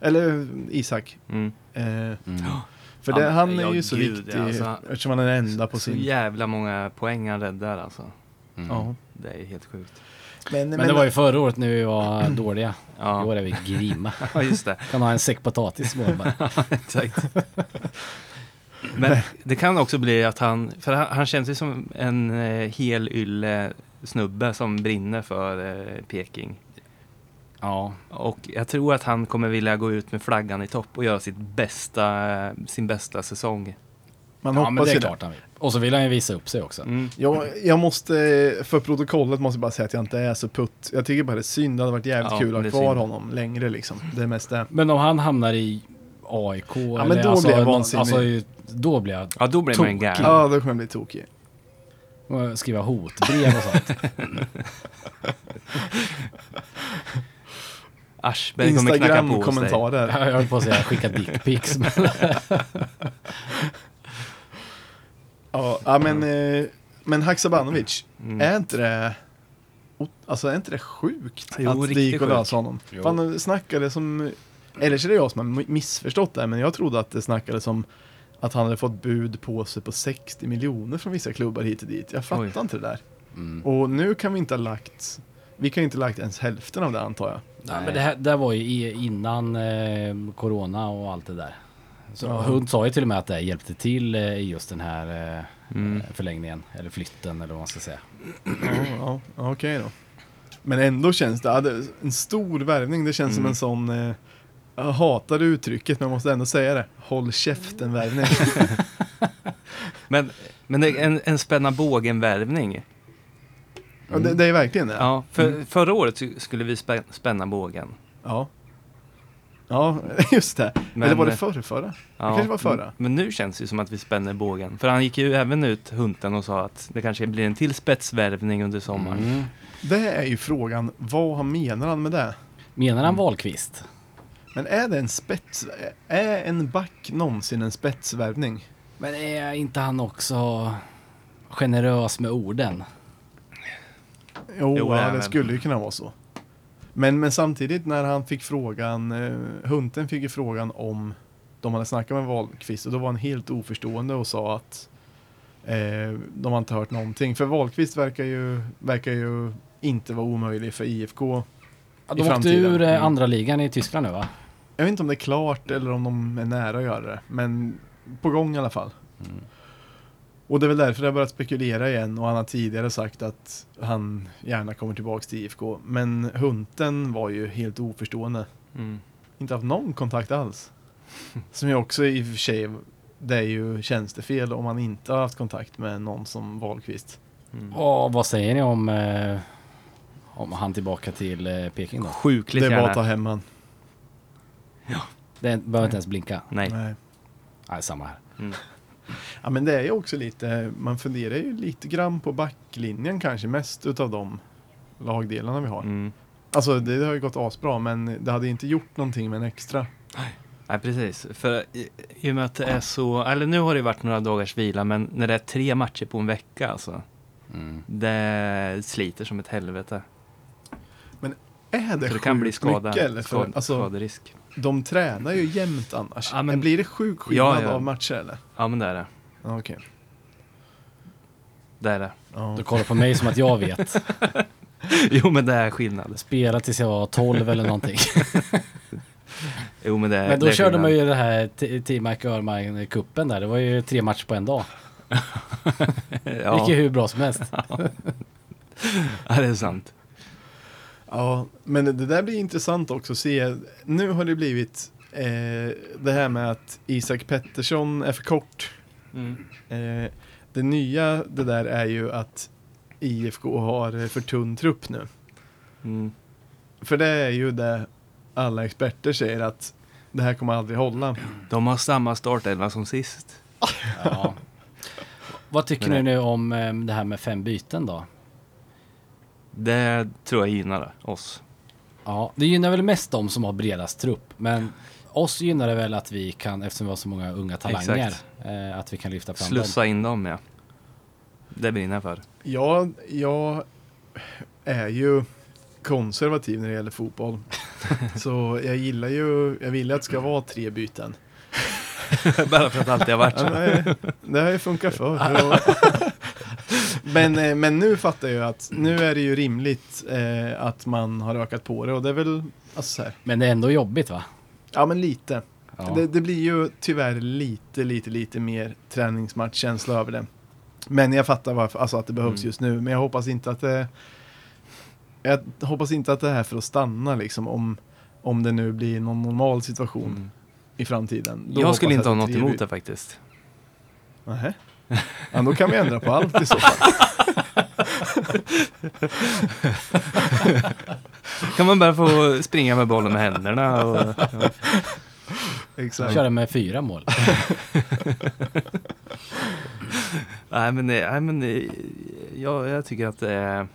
B: Eller Isak.
A: Mm.
B: Eh,
C: Mm.
B: för det, han är
A: ja,
B: ju så
A: gud,
B: viktig
A: alltså.
B: eftersom han är den enda på
A: Så
B: sin...
A: jävla många poäng han räddar alltså.
C: Mm.
B: Ja.
A: Det är helt sjukt.
B: Men,
C: Men det var ju förra året när vi var dåliga. I
A: Ja,
C: år är vi grima.
A: ja just det.
C: Kan ha en säck potatis i mål bara.
A: Exakt. Men det kan också bli att han, för han, han känns ju som en eh, hel ylle snubbe som brinner för eh, Peking.
C: Ja,
A: Och jag tror att han kommer vilja gå ut med flaggan i topp och göra sitt bästa, sin bästa säsong.
B: Man
C: ja
B: hoppas
C: men det är klart han vill. Och så vill han ju visa upp sig också.
A: Mm.
B: Jag, jag måste, för protokollet måste jag bara säga att jag inte är så putt. Jag tycker bara det är synd, det hade varit jävligt
A: Ja,
B: kul att ha kvar
A: synd.
B: honom längre liksom. Det mesta.
C: Men om han hamnar i AIK
B: men
C: eller
B: då
C: alltså,
B: blir jag vansinnig.
C: alltså, då blir jag
A: Ja, då blir man en
C: Tokig.
A: galen.
B: Ja, då kommer jag bli tokig.
C: Skriva hotbrev och sånt.
A: Aschberg kommer knacka på hos dig.
B: Instagram-kommentarer.
C: jag höll på att säga skicka dickpics. men-
B: Ja, ja, men, eh, men Haksabanovic,
A: Mm.
B: är inte det Alltså är inte det sjukt
A: Jo,
B: att det
A: riktigt
B: gick att
A: sjukt.
B: lösa honom?
C: Jo.
B: Fan, snackade som, eller så är det jag som har missförstått det, men jag trodde att det snackades om att han hade fått bud på sig på 60 miljoner från vissa klubbar hit och dit. Jag fattar
A: Oj.
B: inte det där.
C: Mm.
B: Och nu kan vi inte ha lagt, vi kan ju inte ha lagt ens hälften av det antar jag.
C: Nej, men det här det var ju i- innan eh, Corona och allt det där. Så
B: Ja.
C: Hund sa ju till och med att det hjälpte till eh, i just den här eh,
A: Mm.
C: förlängningen. Eller flytten eller vad man ska säga.
B: Ja, ja, okej då. Men ändå känns det, en stor värvning, det känns som
A: Mm.
B: en sån, eh, jag hatar uttrycket men jag måste ändå säga det, håll käften värvning.
A: Men, men det är en, en spänna bågen-värvning.
B: Ja, det, det är verkligen det.
A: Ja, för,
B: Mm.
A: Förra året skulle vi spä, spänna bågen.
B: Ja, ja just det.
A: Men,
B: Eller var det förra, förra?
A: ja,
B: kanske var förra.
A: Men, men nu känns det som att vi spänner bågen. För han gick ju även ut, Hunten, och sa att det kanske blir en till spetsvärvning under sommaren.
C: Mm.
B: Det är ju frågan, vad menar han med det?
C: Menar han
A: Mm.
C: Wahlqvist?
B: Men är det en spets, är en back någonsin en spetsvärvning?
C: Men är inte han också generös med orden?
B: Jo,
A: Jo, det
B: ja, det skulle ju kunna vara så. Men, men samtidigt när han fick frågan, eh, Hunten fick ju frågan om de hade snackat med Wahlqvist och då var han helt oförstående och sa att eh, de har inte hört någonting. För Wahlqvist verkar ju, verkar ju inte vara omöjlig för IFK.
C: Ja,
B: I
C: de åkte
B: framtiden.
C: ur eh,
B: Mm.
C: andra ligan i Tyskland nu va?
B: Jag vet inte om det är klart eller om de är nära att göra det, men på gång i alla fall.
C: Mm.
B: Och det är väl därför jag har börjat spekulera igen och han har tidigare sagt att han gärna kommer tillbaks till IFK. Men Hunten var ju helt oförstående.
A: Mm.
B: Inte haft någon kontakt alls. Som ju också i och för sig, det är ju tjänstefel om man inte har haft kontakt med någon som Wahlqvist.
A: Mm.
C: Och vad säger ni om, eh, om han tillbaka till eh, Peking då?
A: Sjukligt
B: det är bara
A: gärna.
B: att ta hem han.
C: Det behöver inte ens blinka.
A: Nej.
B: Nej.
C: Nej, samma här.
A: Mm.
B: Ja men det är ju också lite, man funderar ju lite grann på backlinjen kanske mest utav de lagdelarna vi har.
A: Mm.
B: Alltså det har ju gått asbra men det hade inte gjort någonting med en extra.
A: Nej, precis. För i, i och med att det är så, eller nu har det varit några dagars vila, men när det är tre matcher på en vecka alltså.
C: Mm.
A: Det sliter som ett helvete.
B: Är det
A: För det kan bli skada,
B: mycket eller? För,
A: skad,
B: alltså,
A: skaderisk.
B: De tränar ju jämt annars.
A: Ja, men-
B: Blir det sjuk skillnad
A: Ja, ja.
B: av matcher eller?
A: Ja, men det är det.
B: Ja, Okej.
A: Det är det.
B: Ja.
C: Du kollar på mig som att jag vet.
A: Jo, men det är skillnad.
C: Spela tills jag var 12 eller någonting.
A: Jo, men det är
C: Men då
A: det är
C: körde
A: skillnad.
C: man ju det här T-Mac Öhrman kuppen där. Det var ju tre matcher på en dag. Det
A: Ja,
C: gick ju hur bra som helst.
A: ja, det är sant.
B: Ja, men det där blir intressant också att se. Nu har det blivit eh, det här med att Isak Pettersson är för kort.
A: Mm.
B: Eh, det nya det där är ju att IFK har för tunn trupp nu.
A: Mm.
B: För det är ju det alla experter säger att det här kommer aldrig hålla.
A: De har samma startelva som sist.
C: Ja. Vad tycker
A: Men
C: ni nu om eh, det här med fem byten då?
A: Det tror jag gynnar oss.
C: Ja, det gynnar väl mest de som har bredast trupp, men oss gynnar det väl att vi kan, eftersom vi har så många unga talanger, eh, att vi kan lyfta fram
A: Slussa in dem ja. Det brinner jag för.
B: Ja, jag är ju konservativ när det gäller fotboll. Så jag gillar ju, jag vill att det ska vara tre byten.
A: Bara för att det alltid har varit så.
B: det, det har ju funkat förr. Men, eh, men nu fattar jag att nu är det ju rimligt eh, att man har ökat på det och det är väl, alltså så här,
C: Men det är ändå jobbigt va?
B: ja men lite.
C: Ja.
B: Det, det blir ju tyvärr lite, lite, lite mer träningsmatchkänsla över det. Men jag fattar varför, alltså att det behövs
A: Mm.
B: just nu. Men jag hoppas inte att det... Jag hoppas inte att det är för att stanna liksom om, om det nu blir någon normal situation
A: Mm.
B: i framtiden. Då
A: Jag skulle inte ha något emot det faktiskt.
B: Nähä. Ja, då kan vi ändra på allt i så fall.
A: Kan man bara få springa med bollen med händerna och... Ja.
B: Exakt.
C: Köra med fyra mål.
A: Nej men, nej, men jag, jag tycker att det är...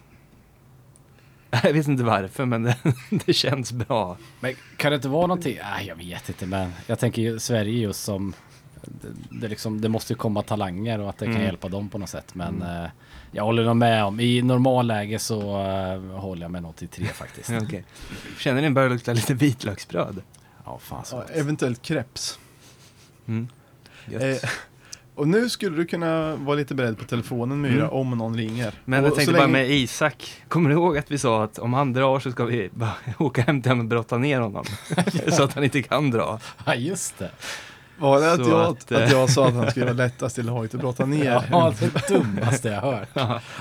A: Jag vet inte varför men det, det känns bra.
C: Men kan det inte vara någonting? Nej, jag vet inte, men jag tänker ju Sverige just som det, det, liksom, det måste ju komma talanger och att det kan
A: Mm.
C: hjälpa dem på något sätt. Men eh, jag håller nog med om, i normalläge så eh, håller jag med nog till tre faktiskt.
A: Okej. Känner ni börjar lukta lite vitlöksbröd?
C: Ja, fan så
B: Ja, eventuellt kreps.
A: Mm.
B: Eh, och nu skulle du kunna vara lite beredd på telefonen Myra
A: Mm.
B: om någon ringer.
A: Men jag tänkte bara
B: länge-
A: med Isak. Kommer du ihåg att vi sa att om han drar så ska vi bara åka hem till honom och brotta ner honom? så att han inte kan dra.
C: Ja, just det.
B: Var det att jag,
A: att,
B: att,
A: eh,
B: jag sa att han skulle vara lättast i laget att brotta ner?
C: Ja, det dummaste jag hört.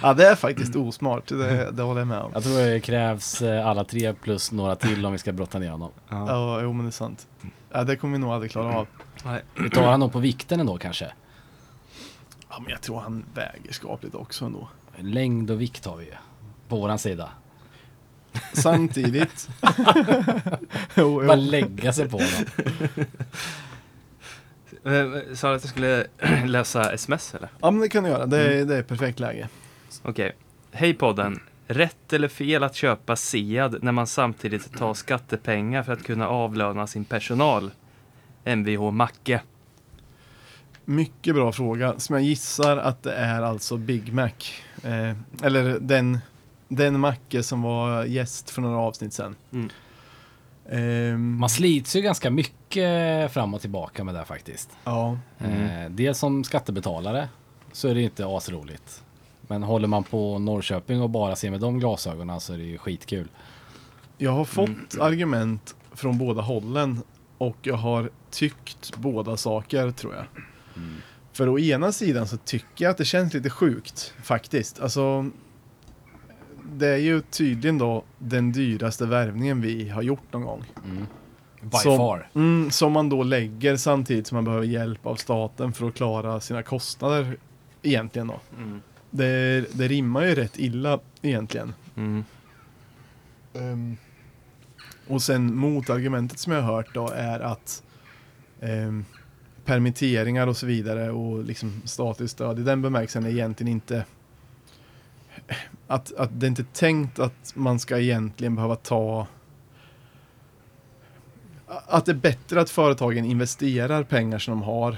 B: Ja, det är faktiskt osmart. Det, det håller jag med om.
C: Jag tror det krävs eh, alla tre plus några till om vi ska brotta ner honom.
A: Ja.
B: Ja, jo men det är sant. Ja, det kommer vi nog aldrig klara av.
A: Nej.
C: Vi tar han nog på vikten ändå kanske.
B: Ja, men jag tror han väger skapligt också ändå.
C: Längd och vikt har vi ju. På våran sida.
B: Samtidigt. jo,
C: Bara
B: jo.
C: lägga sig på honom.
A: Eh, Sa du att jag skulle läsa sms eller?
B: Ja, men det kan du göra. Det
A: Mm.
B: är, det är perfekt läge.
A: Okej. Hej podden. Rätt eller fel att köpa Sead när man samtidigt tar skattepengar för att kunna avlöna sin personal? Mvh Macke.
B: Mycket bra fråga. Som jag gissar att det är alltså Big Mac. Eh, eller den, den Macke som var gäst för några avsnitt sedan.
A: Mm.
B: Ehm,
C: Man slits ju ganska mycket fram och tillbaka med det faktiskt.
B: ja,
A: Mm.
C: Eh, dels som skattebetalare så är det inte asroligt. Men håller man på Norrköping och bara ser med de glasögonen så är det ju skitkul.
B: jag har fått
A: Mm.
B: argument från båda hållen och jag har tyckt båda saker tror jag. För å ena sidan så tycker jag att det känns lite sjukt faktiskt. Alltså, det är ju tydligen då den dyraste värvningen vi har gjort någon gång.
C: By
B: Som-
C: far.
B: Mm, som man då lägger samtidigt som man behöver hjälp av staten för att klara sina kostnader egentligen då.
A: Mm.
B: Det, det rimmar ju rätt illa egentligen.
A: Mm.
B: Ehm, och sen motargumentet som jag har hört då är att ehm, permitteringar och så vidare och liksom statligt stöd i den bemärkelsen är egentligen inte att, att det är inte tänkt att man ska egentligen behöva ta att det är bättre att företagen investerar pengar som de har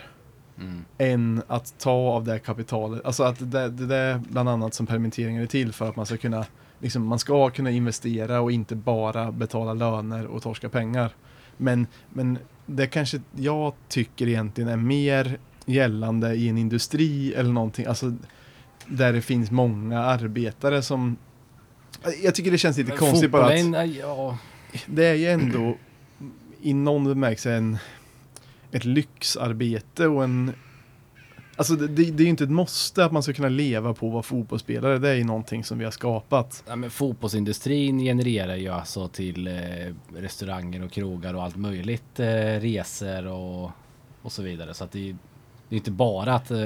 C: Mm.
B: än att ta av det kapitalet. Alltså att det, det, det är bland annat som permitteringar är till för att man ska kunna liksom, man ska kunna investera och inte bara betala löner och torska pengar. Men, men det kanske jag tycker egentligen är mer gällande i en industri eller någonting, alltså där det finns många arbetare som jag tycker det känns lite konstigt bara att
C: ja,
B: det är ju ändå i någon bemärkelse en, ett lyxarbete och en Alltså det, det, det är ju inte ett måste att man ska kunna leva på att vara fotbollsspelare. Det är ju någonting som vi har skapat.
C: Ja, men fotbollsindustrin genererar ju alltså till eh, restauranger och krogar och allt möjligt. Eh, resor och, och så vidare. Så att det, är- det är inte bara att eh,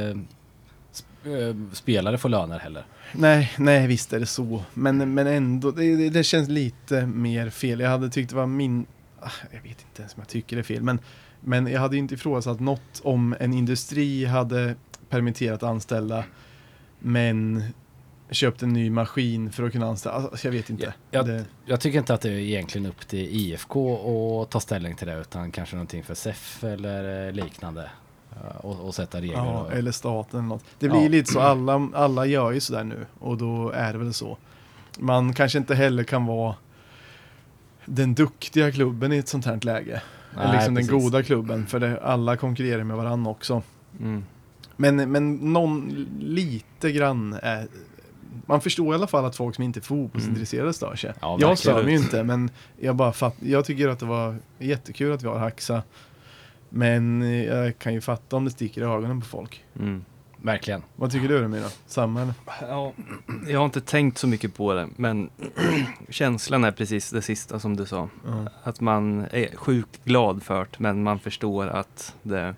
C: eh, spelare får löner heller.
B: Nej, nej visst är det så. Men, men ändå, det, det, det känns lite mer fel. Jag hade tyckt det var min... ah, Jag vet inte ens om jag tycker det är fel. Men, men jag hade ju inte ifrågasatt något om en industri hade permitterat anställda Men köpt en ny maskin för att kunna anställa. Alltså, jag vet inte.
C: Ja, jag-
B: det,
C: Jag tycker inte att det är egentligen upp till IFK att ta ställning till det utan kanske någonting för SEF eller eh, liknande. eh, Och, och sätta regler.
B: ja,
C: och,
B: eller staten eller något. Det blir
C: Ja.
B: lite så, alla, alla gör ju sådär nu och då är det väl så. Man kanske inte heller kan vara den duktiga klubben i ett sånt här läge.
C: Nej,
B: eller liksom den
C: precis.
B: goda klubben, för det, alla konkurrerar med varandra också.
A: Mm.
B: Men, men någon lite grann är, man förstår i alla fall att folk som inte är fotbollsintresserade stör sig.
C: Ja,
B: jag stör mig ju inte, men jag, bara fatt, jag tycker att det var jättekul att vi har Haxa. Men jag kan ju fatta om det sticker i ögonen på folk.
A: Mm.
C: Verkligen.
B: Vad tycker du Ramiro? Samma eller?
A: Ja, jag har inte tänkt så mycket på det, men känslan är precis det sista som du sa.
B: Ja.
A: Att man är sjukt glad för det, men man förstår att det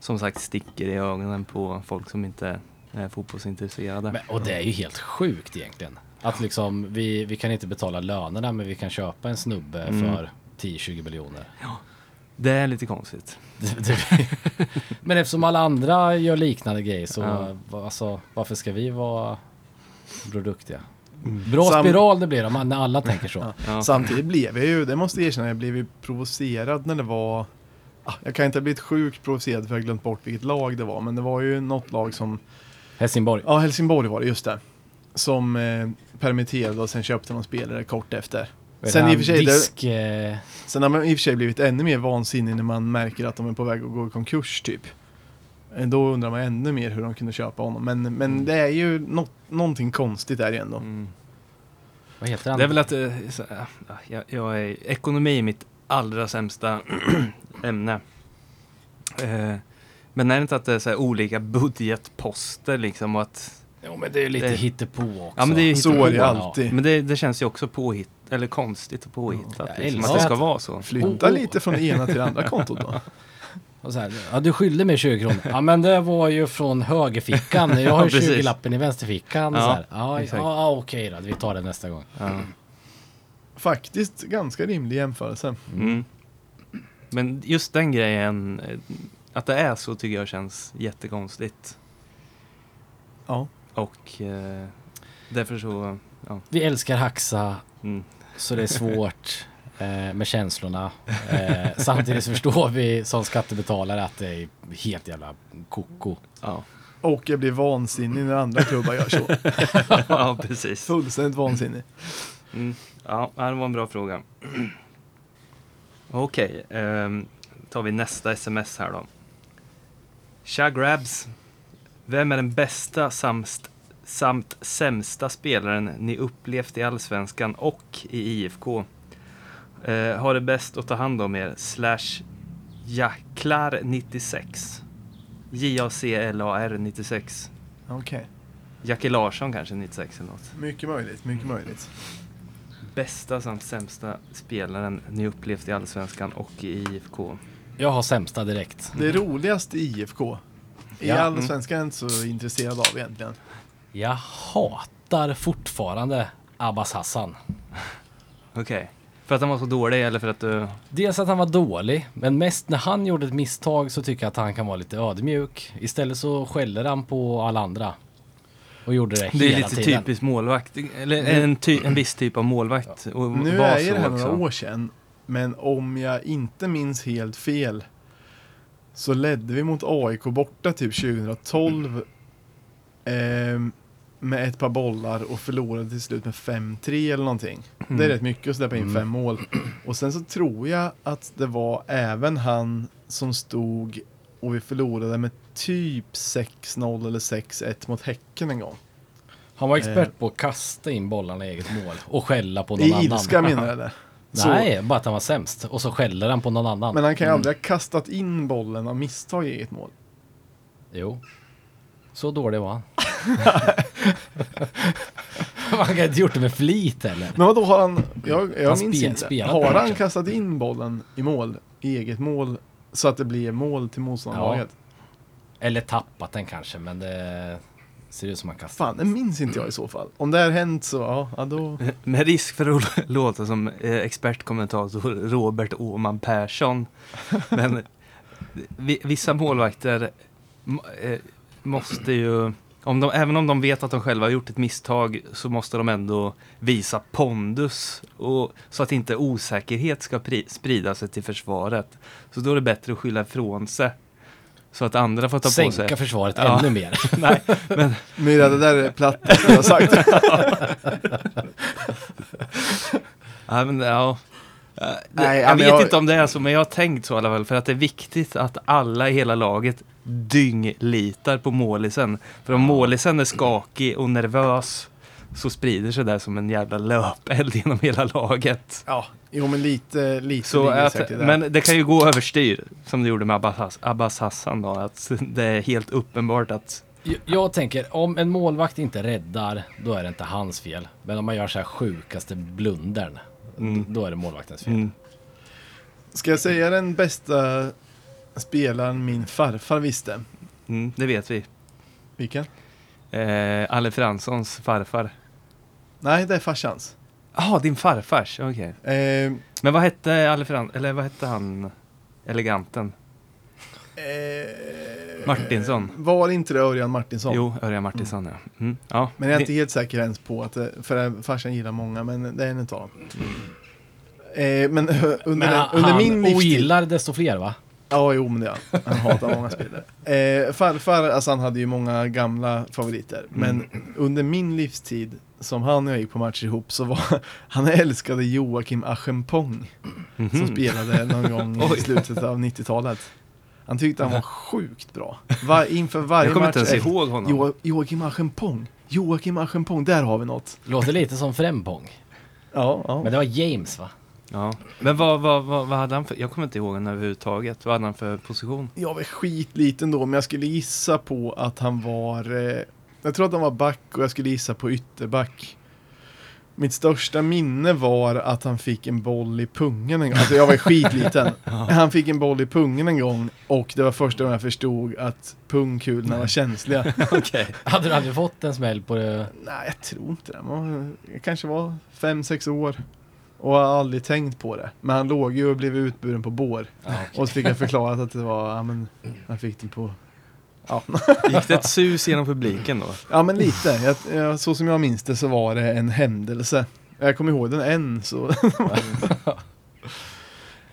A: som sagt sticker i ögonen på folk som inte är fotbollsintresserade.
C: Men, och det är ju helt sjukt egentligen. Att liksom vi, vi kan inte betala lönerna men vi kan köpa en snubbe
A: Mm.
C: för 10-20 miljoner.
A: Det är lite konstigt.
C: Men eftersom alla andra gör liknande grejer så
A: Ja.
C: alltså, varför ska vi vara produktiga? Bra
B: Sam-
C: spiral det blir det när alla tänker så.
A: Ja.
B: Samtidigt blev jag ju, det måste jag erkänna, jag blev ju provocerad när det var ah, jag kan inte ha blivit sjukt provocerad för jag har glömt bort vilket lag det var, men det var ju något lag som
C: Helsingborg.
B: Ja, Helsingborg var det, just det. Som eh, permitterade och sen köpte någon spelare kort efter. Sen i och för sig, det,
C: Disk... Eh,
B: sen har man i och för sig blivit ännu mer vansinnig när man märker att de är på väg att gå i konkurs typ. Eh, Då undrar man ännu mer hur de kunde köpa honom. Men, men det är ju något, någonting konstigt där igen då.
A: Mm.
C: vad heter han?
A: Det är väl att eh, så, ja, jag, jag är, ekonomi är mitt allra sämsta ämne. Eh, men är det inte att det är så här olika budgetposter liksom och att
C: Jo men det är ju lite
A: det-
C: hittepå också.
A: Ja, men det är
B: Så är det
C: Ja.
B: alltid.
A: Men det, det känns ju också påhitt, eller konstigt och påhittat.
C: Jag
A: liksom, att det ska
C: att-
A: vara så.
B: Flytta
C: Oh, oh.
B: lite från det ena till det andra kontot då.
C: Och så här, ja du skyllde mig 20 kronor. Ja men det var ju från högerfickan. Jag har ju
A: Ja, precis.
C: 20-lappen i vänsterfickan.
A: Ja,
C: så här. Ja,
A: exakt.
C: ja okej då, vi tar det nästa gång.
A: Ja.
B: Faktiskt ganska rimlig jämförelse.
A: Mm. Men just den grejen, eh, att det är så tycker jag känns jättekonstigt.
B: Ja.
A: Och eh, därför så, ja.
C: Vi älskar Haxa,
A: Mm.
C: så det är svårt eh, med känslorna. Eh, samtidigt så förstår vi som skattebetalare att det är helt jävla koko.
A: Ja.
B: Och jag blir vansinnig när andra klubbar gör så.
A: ja, precis.
B: Fullständigt vansinnig.
A: Mm. Ja, det var en bra fråga. Okej, ehm, tar vi nästa sms här då. Tja grabs! Vem är den bästa samt, samt sämsta spelaren ni upplevt i Allsvenskan och i IFK? Eh, har det bäst att ta hand om er, slash Jacklar 96. J-A-C-L-A-R 96.
B: Okej.
A: Jackie Larsson kanske 96 eller något.
B: Mycket möjligt, mycket möjligt.
A: Bästa samt sämsta spelaren ni upplevt i Allsvenskan och i IFK?
C: Jag har sämsta direkt.
B: Det roligaste i IFK. I
C: Ja.
B: Allsvenskan är jag inte så intresserad av egentligen.
C: Jag hatar fortfarande Abbas Hassan.
A: Okej. För att han var så dålig eller för att du...
C: Dels att han var dålig, men mest när han gjorde ett misstag så tycker jag att han kan vara lite ödmjuk. Istället så skäller han på alla andra. Och gjorde det,
A: Det är
C: hela
A: lite
C: tiden.
A: typiskt målvakt. Eller en, ty, en viss typ av målvakt. Och
B: Nu är det här några år sedan, men om jag inte minns helt fel så ledde vi mot AIK borta typ 2012 ehm, med ett par bollar och förlorade till slut med 5-3 eller någonting. Det är rätt mycket att släppa in
C: Mm.
B: fem mål. Och sen så tror jag att det var även han som stod och vi förlorade med typ 6-0 eller 6-1 mot Häcken en gång.
C: Han var expert
B: Eh.
C: på att kasta in bollarna i eget mål och skälla på någon
B: I
C: annan.
B: ilska menar jag eller? Så-
C: Nej, bara att han var sämst. Och så skäller han på någon annan.
B: Men han kan ju
C: Mm.
B: aldrig ha kastat in bollen av misstag i eget mål.
C: Jo. Så dålig var han. Man kan inte gjort det med flit eller?
B: Men vad då har han, jag, jag
C: Han
B: minns
C: spe-
B: inte.
C: spelat
B: Har han kastat in bollen i mål, i eget mål, så att det blir mål till motståndarlaget?
C: Eller tappat den kanske, men det ser ut som han kastar.
B: Fan, det minns inte jag i så fall. Om det har hänt så, ja, ja då...
A: Med risk för att låta som eh, expertkommentator Robert Åman Persson. Men vi- vissa målvakter eh, måste ju om de, även om de vet att de själva har gjort ett misstag så måste de ändå visa pondus och, så att inte osäkerhet ska pri, sprida sig till försvaret. Så då är det bättre att skylla ifrån sig. Så att andra får ta på sig.
C: Sänka försvaret
A: Ja.
C: ännu mer.
A: Nej, men
B: Myra, det där är platt, som jag har sagt.
A: Ja, men, ja.
B: Nej, ja,
A: jag
B: men
A: vet
B: jag-
A: inte om det är så, men jag har tänkt så i alla fall. För att det är viktigt att alla i hela laget dynglitar på målisen. För om målisen är skakig och nervös så sprider sig det som en jävla löpeld genom hela laget.
B: Ja, jo men lite, lite
A: Så att,
B: där.
A: men det kan ju gå överstyr, som det gjorde med Abbas, Abbas Hassan då. Att det är helt uppenbart att
C: Jag, jag tänker, om en målvakt inte räddar, då är det inte hans fel. Men om man gör så här sjukaste blundern,
A: Mm.
C: då är det målvaktens fel.
A: mm,
B: Ska jag säga den bästa spelaren min farfar visste?
A: mm, det vet vi.
B: Vilken?
A: Eh, Alle Franssons farfar.
B: Nej, det är farsans.
A: Jaha, din farfars, okej.
B: Eh,
A: Men vad hette Frans, eller vad hette han, eleganten?
B: eh,
A: Martinsson.
B: Var inte det Örjan Martinsson?
A: Jo, Örjan Martinsson ja. Mm, ja.
B: Men jag är inte helt säker ens på att, det- för farsan gillar många, men det är en utav dem. Eh, men eh, under,
C: Men
B: den,
C: han,
B: under
C: han
B: min livstid...
C: ogillar desto fler va?
B: Ja, jo men det gör han. Han hatar många spelare. Eh, farfar, alltså han hade ju många gamla favoriter. Men under min livstid, som han och jag gick på matcher ihop, så var han älskade Joakim Aschempong.
A: Mhm.
B: Som spelade någon gång i slutet av 90-talet. Han tyckte han var sjukt bra. Var, inför varje
A: Jag kommer
B: match.
A: inte ens ihåg honom.
B: Jo, Joakim Aschempong. Joakim Aschempong, där har vi något.
C: Låter lite som Frempong.
B: Ja, ja.
C: Men det var James va?
A: Ja. Men vad, vad, vad, vad hade han för, jag kommer inte ihåg honom överhuvudtaget. Vad hade han för position?
B: Jag var skitliten då, men jag skulle gissa på att han var... Eh, jag tror att han var back och jag skulle gissa på ytterback. Mitt största minne var att han fick en boll i pungen en gång. Alltså jag var skitliten. Han fick en boll i pungen en gång och det var första gången jag förstod att pungkulorna var känsliga.
A: Okej.
C: Hade du aldrig fått en smäll på det?
B: Nej, jag tror inte det. Man, jag kanske var fem sex år och har aldrig tänkt på det. Men han låg ju och blev utburen på bår. Och så fick jag förklarat att det var, ja men, han fick det på Ja.
A: Gick det ett sus genom publiken då?
B: ja, men lite. Jag, jag, så som jag minns det så var det en händelse. Jag kommer ihåg den än så.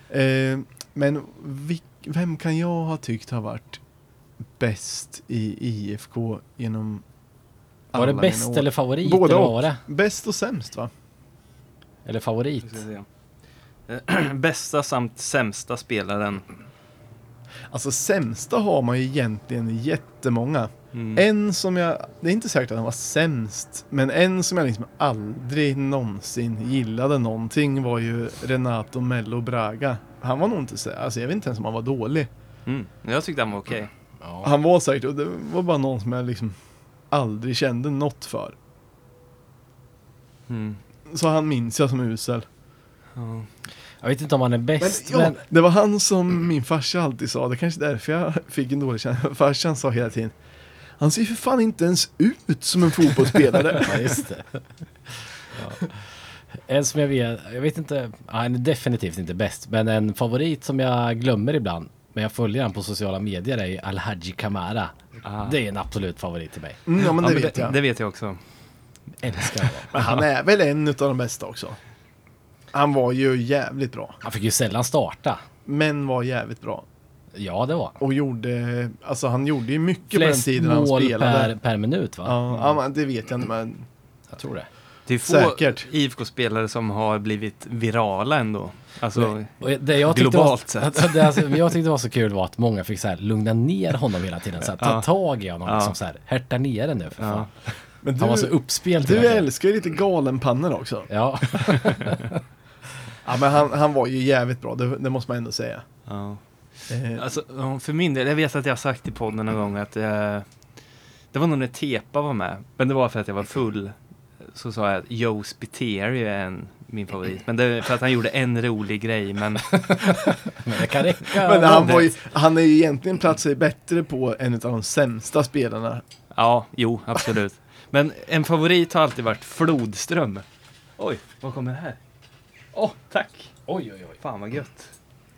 B: eh, men vilk, vem kan jag ha tyckt har varit bäst i IFK genom
C: Var det
B: alla
C: bäst
B: år?
C: eller favorit?
B: Både
C: eller var det?
B: Bäst och sämst va?
C: Eller favorit?
A: Eh, Bästa samt sämsta spelaren.
B: Alltså sämsta har man ju egentligen jättemånga.
A: Mm.
B: En som jag, det är inte säkert att han var sämst, men en som jag liksom aldrig någonsin gillade någonting var ju Renato Mello Braga. Han var nog inte så, alltså jag vet inte ens om han var dålig.
A: Mm. Jag tyckte han var okej.
C: Ja.
B: Han var säkert, och det var bara någon som jag liksom aldrig kände något för.
A: Mm.
B: Så han minns jag som usel.
A: Ja.
C: Jag vet inte om han är
B: Men,
C: bäst,
B: ja,
C: men...
B: det var han som min farsa alltid sa, det är kanske är därför jag fick en dålig känsla. Farsan sa hela tiden, han ser för fan inte ens ut som en fotbollsspelare.
C: Ja, just det. Ja. En som jag vet, jag vet inte, ja, han är definitivt inte bäst, men en favorit som jag glömmer ibland, men jag följer han på sociala medier är ju Alhaji Kamara.
A: Ah.
C: Det är en absolut favorit till mig.
B: Mm, ja men
A: Ja,
B: det
A: men
B: vet jag.
A: Det vet jag också.
C: Älskar honom.
B: Men han är väl en av de bästa också. Han var ju jävligt bra.
C: Han fick ju sällan starta.
B: Men var jävligt bra.
C: Ja, det var han.
B: Och gjorde, alltså han gjorde ju mycket på den
C: Flest
B: tiden han
C: mål
B: spelade.
C: per, per minut va?
B: Ja, ja, men det vet jag inte men
C: Jag tror det.
A: Det är få
B: Säkert.
A: IFK-spelare som har blivit virala ändå. Alltså,
C: Och det jag tyckte
A: Globalt
C: var,
A: sett.
C: Det alltså, jag tyckte var så kul var att många fick så här lugna ner honom hela tiden. Så här, ta
A: Ja.
C: tag i honom.
A: Ja.
C: Liksom så här, härta ner det nu för
A: Ja.
C: fan.
B: Men
C: Han var så
B: du,
C: uppspelt
B: du älskar ju lite galenpannor också.
C: Ja,
B: Ja men han, han var ju jävligt bra, det, det måste man ändå säga.
A: ja.
B: Eh,
A: Alltså, för min del, jag vet att jag har sagt i podden någon gång att jag, det var nog när Tepa var med, men det var för att jag var full. Så sa jag att Joe Spiteri är en, min favorit, men det är för att han gjorde en rolig grej, men
C: men det kan räcka.
B: men han, var ju, han är ju egentligen platsar bättre på en av de sämsta spelarna.
A: ja, jo, absolut. Men en favorit har alltid varit Flodström. Oj, vad kommer det här? Åh, tack!
C: Oj, oj, oj.
A: Fan vad gött.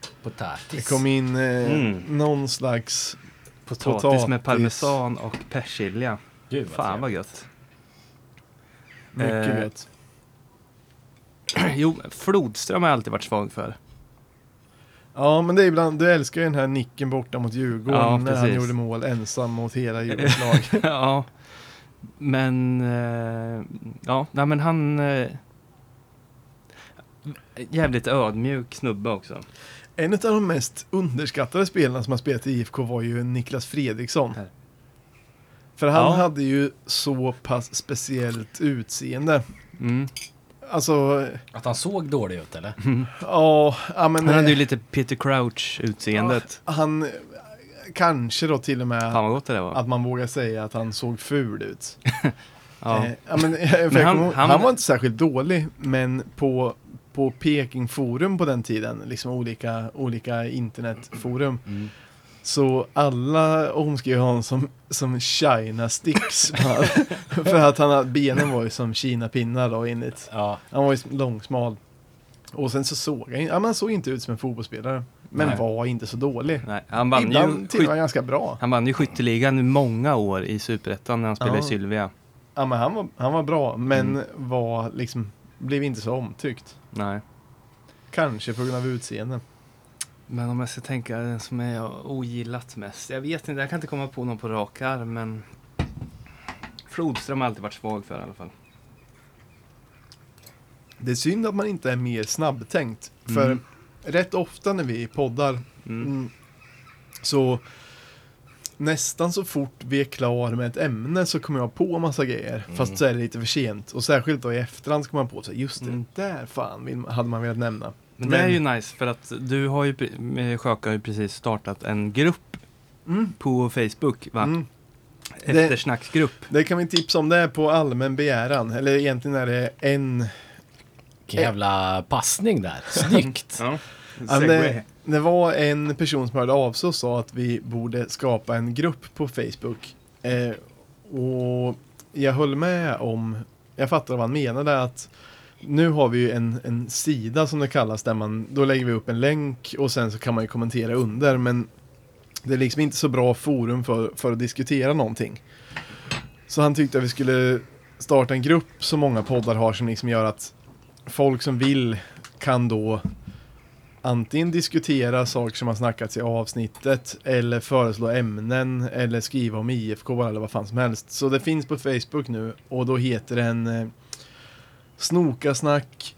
B: Det
C: Potatis.
B: kom in eh,
A: Mm.
B: någon slags
A: Potatis,
B: Potatis.
A: med parmesan och persilja.
C: Gud
A: Fan vad gött.
B: Mycket
A: Eh,
B: gött.
A: Jo, Flodström har jag alltid varit svag för.
B: Ja, men det är ibland, du älskar ju den här nicken borta mot Djurgården
A: Ja,
B: när han
A: precis.
B: gjorde mål ensam mot hela Djurgårdens lag.
A: ja. Men, eh, ja, nej men han... Eh, jävligt ödmjuk snubbe också.
B: En av de mest underskattade spelarna som har spelat i IFK var ju Niklas Fredriksson.
A: Här.
B: För han
A: Ja.
B: hade ju så pass speciellt utseende.
A: Mm.
B: Alltså,
C: Att han såg dålig ut eller?
B: ja, ja men...
A: Han hade ju
B: eh,
A: lite Peter Crouch-utseendet.
B: han, kanske då till och med
A: Fan vad gott det där var.
B: att man vågar säga att han såg ful ut.
A: Ja.
B: Eh, ja, men, för jag
A: han-
B: ihåg-
A: han-
B: han var inte särskilt dålig, men på, på Peking Forum på den tiden, liksom olika, olika internetforum,
C: Mm.
B: så alla omskrev honom som, som China Sticks. för att han benen var ju som Kina-pinnar då enligt.
C: Ja,
B: Han var ju långsmal. Och sen så såg han, ja, men han såg inte ut som en fotbollsspelare. Men
C: Nej.
B: var inte så dålig.
A: Nej, han vann ju,
B: Ibland till och med ganska bra.
A: han vann ju skytteligan i många år i Superettan när han spelade
B: Ja.
A: i Sylvia.
B: Ja, men han var, han var bra, men
A: Mm.
B: var liksom, blev inte så omtyckt.
A: Nej.
B: Kanske på grund av utseende.
A: Men om jag ska tänka den som jag ogillat mest. Jag vet inte, jag kan inte komma på någon på rak arm men Flodström har alltid varit svag för i alla fall.
B: Det är synd att man inte är mer snabbtänkt. För
A: Mm.
B: Rätt ofta när vi poddar
A: Mm.
B: mm, så nästan så fort vi är klar med ett ämne så kommer jag på massa grejer.
C: Mm.
B: Fast så är det lite för sent. Och särskilt då i efterhand så kommer man på så just det
A: Mm.
B: där fan hade man velat nämna.
A: Men det är ju nice för att du har ju, Sjöka har ju precis startat en grupp
B: Mm.
A: på Facebook va?
B: Mm. Det-
A: Eftersnacksgrupp.
B: Det kan vi tipsa om det är på allmän begäran. Eller egentligen är det en
C: vilken jävla passning där. Snyggt!
A: Ja.
B: Ja, men det, det var en person som hörde av sig och sa att vi borde skapa en grupp på Facebook. Eh, och jag höll med om, jag fattar vad han menade att nu har vi ju en, en sida som det kallas där man, då lägger vi upp en länk och sen så kan man ju kommentera under men det är liksom inte så bra forum för, för att diskutera någonting. Så han tyckte att vi skulle starta en grupp som många poddar har som liksom gör att folk som vill kan då antingen diskutera saker som har snackats i avsnittet eller föreslå ämnen eller skriva om IFK eller vad fan som helst. Så det finns på Facebook nu och då heter den eh, Snokasnack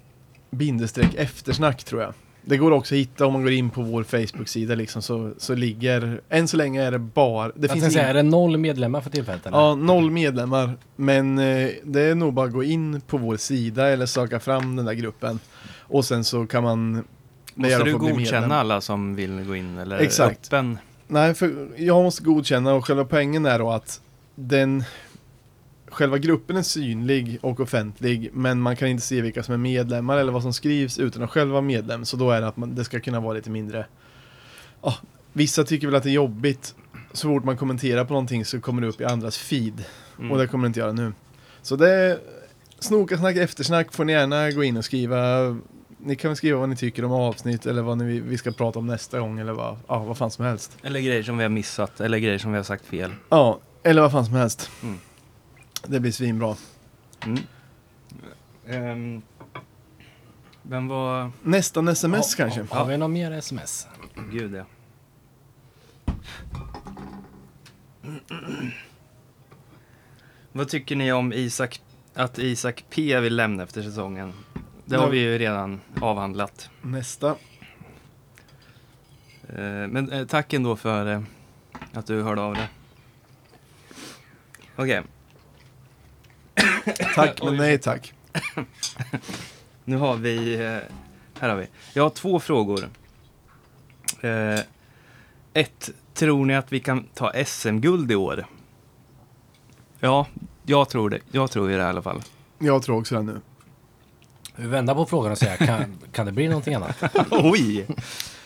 B: bindestreck eftersnack tror jag. Det går också att hitta om man går in på vår Facebook-sida liksom så, så ligger, än så länge är det bara, det
C: Jag
B: finns
C: säga,
B: in,
C: är det noll medlemmar för tillfället eller?
B: Ja, noll medlemmar. Men eh, det är nog bara att gå in på vår sida eller söka fram den där gruppen. Och sen så kan man...
A: Måste du godkänna alla som vill gå in eller
B: Exakt.
A: öppen?
B: Nej, för jag måste godkänna och själva poängen är då att den... Själva gruppen är synlig och offentlig men man kan inte se vilka som är medlemmar eller vad som skrivs utan att själv vara medlem. Så då är det att man, det ska kunna vara lite mindre... Ja, vissa tycker väl att det är jobbigt. Så fort man kommenterar på någonting så kommer det upp i andras feed.
A: Mm.
B: Och det kommer det inte göra nu. Så det är Snokasnack, eftersnack får ni gärna gå in och skriva. Ni kan väl skriva vad ni tycker om avsnitt eller vad ni, vi ska prata om nästa gång eller vad, ja, vad fan som helst.
A: Eller grejer som vi har missat, eller grejer som vi har sagt fel.
B: Ja, eller vad fan som helst.
A: Mm.
B: Det blir svinbra.
A: Mm. Ehm, vem var...
B: Nästan sms kanske.
C: Har, har vi någon mer sms?
A: Gud ja. Vad tycker ni om Isak, att Isak P vill lämna efter säsongen? Det har
B: Ja.
A: vi ju redan avhandlat.
B: Nästa.
A: Eh, Men eh, tack ändå för eh, att du hörde av dig. Okej,
B: Tack men nej tack.
A: nu har vi... eh, Här har vi. Jag har två frågor. Eh, ett, tror ni att vi kan ta SM-guld i år? Ja, jag tror det. Jag tror ju det i alla fall.
B: Jag tror också det nu.
C: Vi vänder på frågan och säger, kan, kan det bli någonting annat?
A: Oj!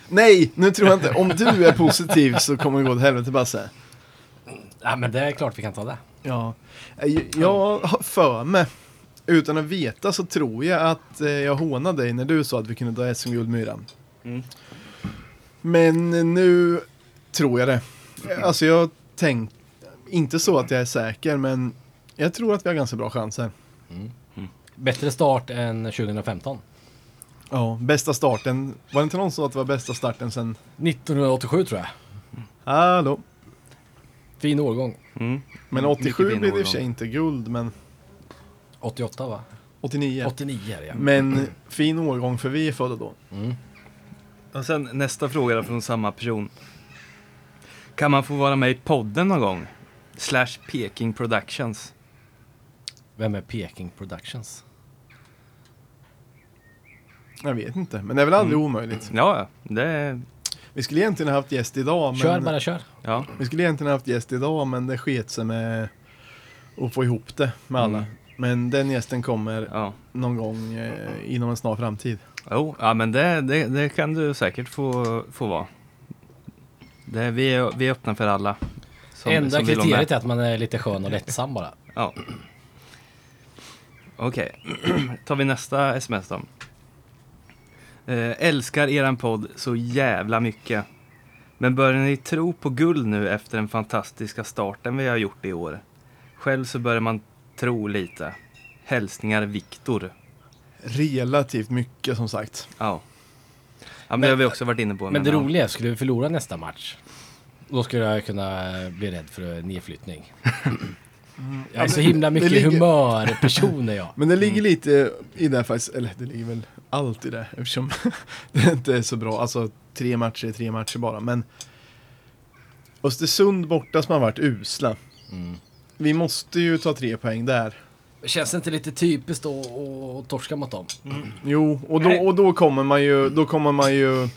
B: Nej, nu tror jag inte. Om du är positiv så kommer det gå åt helvete Basse.
C: Ja, men det är klart vi kan ta det.
B: Ja, jag, har för mig, utan att veta så tror jag att eh, jag hånade dig när du sa att vi kunde ta SM-guld Myran.
A: Mm.
B: Men nu tror jag det. Alltså jag tänk, inte så att jag är säker, men jag tror att vi har ganska bra chanser.
C: Bättre start än 2015.
B: Ja, bästa starten. Var det inte någon som sa att det var bästa starten sen...
C: 1987 tror jag.
B: Hallå?
C: Fin årgång.
A: Mm.
B: Men
A: Mycket
B: 87
A: fin
B: blev det i och för sig inte guld, men
C: 88 va?
B: 89.
C: 89 är det ja.
B: Men fin årgång för vi är födda då.
C: Mm.
A: Och sen nästa fråga då från samma person. Kan man få vara med i podden någon gång? Slash Peking Productions.
C: Vem är Peking Productions?
B: Jag vet inte, men det är väl aldrig omöjligt.
A: Ja, ja, det är...
B: Vi skulle egentligen ha haft gäst idag, men...
C: Kör bara kör.
A: Ja.
B: Vi skulle egentligen ha haft gäst idag, men det sket sig med att få ihop det med alla.
A: Mm.
B: Men den gästen kommer
A: ja.
B: någon gång eh, inom en snar framtid.
A: Jo, ja men det, det, det kan du säkert få, få vara. Det, vi, är, vi är öppna för alla. som-
C: Enda
A: som
C: kriteriet är att man är lite skön och lättsam bara.
A: Ja. Okej, tar vi nästa sms då. Eh, älskar eran podd så jävla mycket. Men börjar ni tro på guld nu efter den fantastiska starten vi har gjort i år? Själv så börjar man tro lite. Hälsningar Viktor.
B: Relativt mycket som sagt.
A: Ja. Ja men,
C: Men-
A: det har vi också varit inne på.
C: Men det
A: ja.
C: roliga skulle vi förlora nästa match, då skulle jag kunna bli rädd för nedflyttning. Jag är så himla mycket
B: ligger-
C: humörperson är jag.
B: Men det ligger lite i det faktiskt, eller det ligger väl allt i det eftersom det inte är så bra. Alltså tre matcher är tre matcher bara. Men Östersund borta som har varit usla.
C: Mm.
B: Vi måste ju ta tre poäng där.
C: Känns det inte lite typiskt att torska mot dem?
B: Jo, och då, och då kommer man ju, då kommer man ju,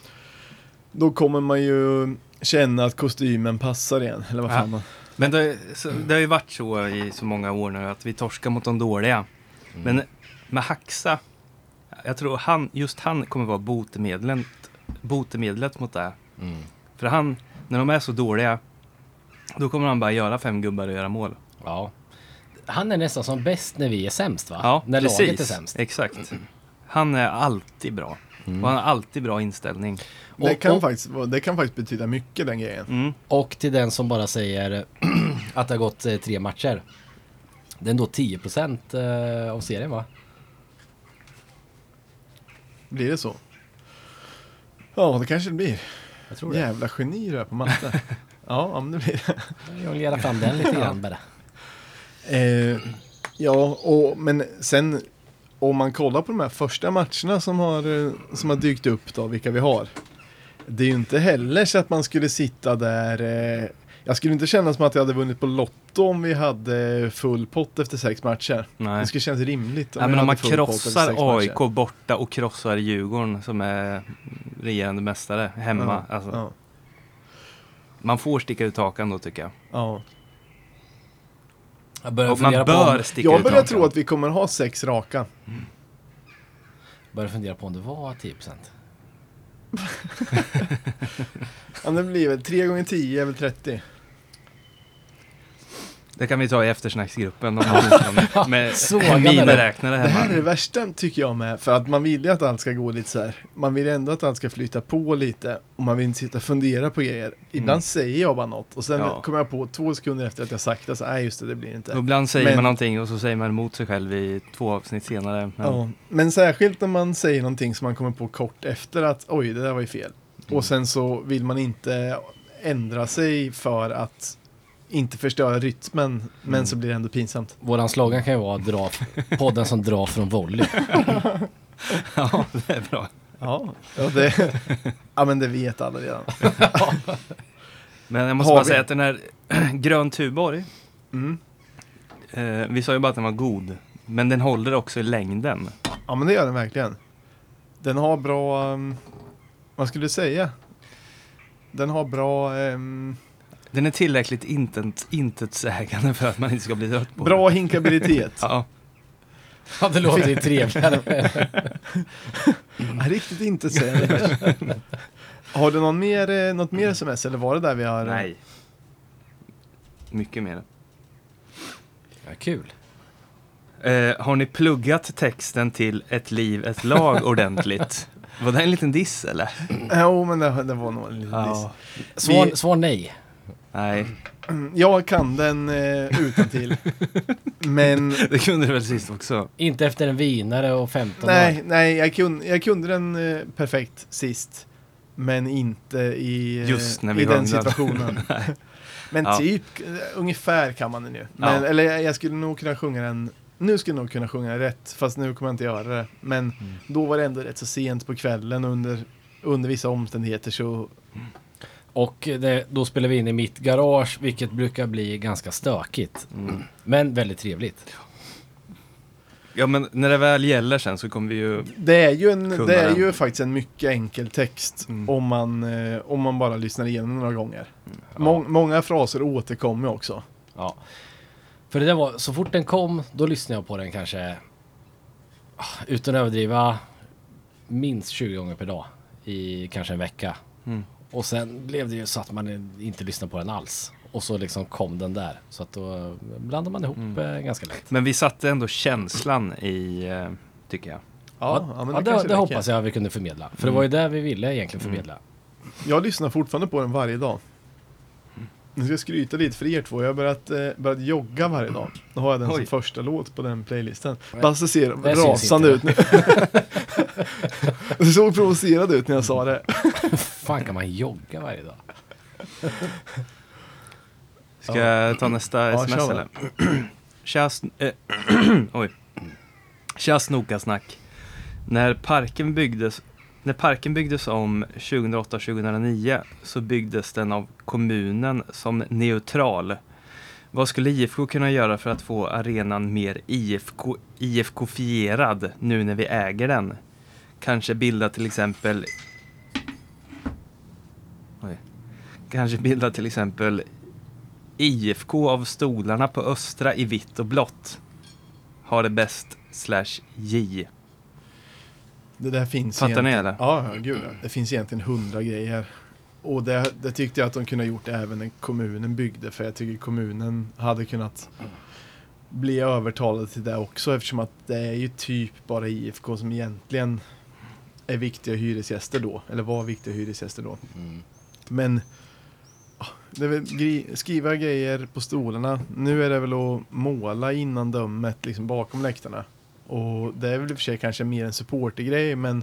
B: då kommer man ju känna att kostymen passar igen. Eller vad fan man...
A: Men det, så, det har ju varit så i så många år nu att vi torskar mot de dåliga. Men med Haxa, jag tror han, just han kommer vara botemedlet, botemedlet mot det.
C: Mm.
A: För han, när de är så dåliga, då kommer han bara göra fem gubbar och göra mål.
C: Ja. Han är nästan som bäst när vi är sämst va?
A: Ja,
C: när
A: precis.
C: laget är sämst.
A: Exakt. Han är alltid bra.
C: Mm.
A: Och han har alltid bra inställning.
B: Det,
C: Och-
B: kan
C: och-
B: faktiskt, det kan faktiskt betyda mycket den grejen.
A: Mm.
C: Och till den som bara säger att det har gått eh, tre matcher. Det är ändå 10% eh, av serien va?
B: Blir det så? Ja, det kanske det blir.
C: Jag tror det.
B: Jävla geni du är på matte. ja, men det blir det.
C: Jag jonglerar fram den lite grann bara.
B: Eh, ja, och, men sen om man kollar på de här första matcherna som har, eh, som har dykt upp då, vilka vi har. Det är ju inte heller så att man skulle sitta där. Eh, jag skulle inte känna som att jag hade vunnit på Lotto om vi hade full pott efter sex matcher.
A: Nej.
B: Det skulle kännas rimligt.
A: Ja, men
B: vi
A: om man krossar
B: matcher.
A: AIK borta och krossar Djurgården som är regerande mästare hemma.
B: Ja,
A: alltså,
B: ja,
A: Man får sticka ut hakan då tycker jag.
B: ja.
C: Jag börjar
A: Och man bör
C: på,
A: sticka
B: Jag
A: ut
B: börjar tro att vi kommer ha sex raka.
C: om, börjar fundera på om det var 10%.
B: Ja, det blir väl 3 gånger 10 är väl 30.
A: Det kan vi ta i eftersnacksgruppen om någon med miniräknare
B: Det här
A: hemma.
B: är det värsta tycker jag med, för att man vill ju att allt ska gå lite så här. Man vill ändå att allt ska flyta på lite och man vill inte sitta och fundera på grejer. Ibland
A: Mm.
B: säger jag bara något och sen
A: Ja.
B: kommer jag på två sekunder efter att jag sagt det, så nej just det, det blir inte.
A: Och ibland säger
B: Men-
A: man någonting och så säger man emot sig själv i två avsnitt senare. Men,
B: Ja, men särskilt när man säger någonting som man kommer på kort efter att oj, det där var ju fel.
A: Mm.
B: Och sen så vill man inte ändra sig för att inte förstöra rytmen, men
A: Mm.
B: så blir det ändå pinsamt.
C: Våran slogan kan ju vara dra, podden som drar från volley.
A: ja, det är bra.
B: Ja, ja, det, ja men det vet alla redan.
A: Men jag måste
B: Har
A: bara
B: vi-
A: säga att den här Grön Tuborg,
B: Mm.
A: eh, vi sa ju bara att den var god. Men den håller också i längden.
B: Ja men det gör den verkligen. Den har bra, um, vad skulle du säga? Den har bra, um,
A: Den är tillräckligt intet, intetsägande för att man inte ska bli trött på
B: bra
A: den.
B: hinkabilitet.
A: Ja,
C: Ja, det låter ju trevligare.
B: Riktigt inte säga Har du någon mer, eh, något mer sms eller var det där vi har? eh,
A: nej. Mycket mer.
C: Ja, kul.
A: Eh, har ni pluggat texten till Ett liv, ett lag ordentligt? Var det en liten diss eller?
B: Jo men det, det var nog en liten diss.
C: Svar,
B: Vi-
C: svar nej.
A: Nej,
B: Jag kan den eh, utan till. Men
A: det kunde du väl sist också?
C: Inte efter en vinare och 15
B: nej,
C: år.
B: nej jag, kunde, jag kunde den eh, perfekt sist. Men inte i, eh,
A: Just när vi
B: i den situationen. men
A: Ja.
B: typ, eh, ungefär kan man den ju. Men,
A: Ja.
B: Eller jag, jag skulle nog kunna sjunga den nu skulle jag nog kunna sjunga den rätt, fast nu kommer jag inte göra det. Men
A: Mm.
B: då var det ändå rätt så sent på kvällen under, under vissa omständigheter så
C: Och det, då spelar vi in i mitt garage, vilket brukar bli ganska stökigt.
A: Mm.
C: Men väldigt trevligt.
A: Ja men när det väl gäller sen så kommer vi ju...
B: Det är ju, en, det är
A: den.
B: ju faktiskt en mycket enkel text
A: Mm.
B: om, man, eh, om man bara lyssnar igenom några gånger. Må, många fraser återkommer också.
C: Ja. För det där var, så fort den kom, då lyssnade jag på den kanske, ah, utan att överdriva, minst 20 gånger per dag i kanske en vecka.
A: Mm.
C: Och sen blev det ju så att man inte lyssnade på den alls. Och så liksom kom den där. Så att då blandar man ihop
A: Mm.
C: eh, ganska lätt.
A: Men vi satte ändå känslan i, eh, tycker jag.
B: Ja,
C: ja,
B: men
C: det,
B: det,
C: det, hoppas jag vi kunde förmedla. För det var ju det vi ville egentligen förmedla.
B: Jag lyssnar fortfarande på den varje dag. Nu ska jag skryta lite för er två. Jag har börjat, eh, börjat jogga varje dag. Då har jag den som
A: Oj.
B: första låt på den playlisten. Basse ser
C: Det syns
B: rasande ut nu. Du såg provocerad ut när jag sa det.
C: fan kan man jogga varje dag?
A: Ska jag ta nästa
B: Ja,
A: sms
B: kör
A: eller? Tja, sn- eh, oj. Tja snokasnack. När parken byggdes när parken byggdes om 2008-2009 så byggdes den av kommunen som neutral. Vad skulle IFK kunna göra för att få arenan mer IFK, IFK-fierad nu när vi äger den? Kanske bilda till exempel Oj. Kanske bilda till exempel IFK av stolarna på Östra i vitt och blått. Ha det bäst slash J.
B: Det där finns
A: Fattar ni, eller?
B: Ja, gud. Det finns egentligen hundra grejer. Och det, det tyckte jag att de kunde ha gjort även när kommunen byggde. För jag tycker kommunen hade kunnat bli övertalade till det också. Eftersom att det är ju typ bara IFK som egentligen är viktiga hyresgäster då. Eller var viktiga hyresgäster då.
C: Mm.
B: Men ah, det är väl gri- skriva grejer på stolarna. Nu är det väl att måla innan dömet liksom bakom läktarna. Och det är väl i och för sig kanske mer en supportergrej men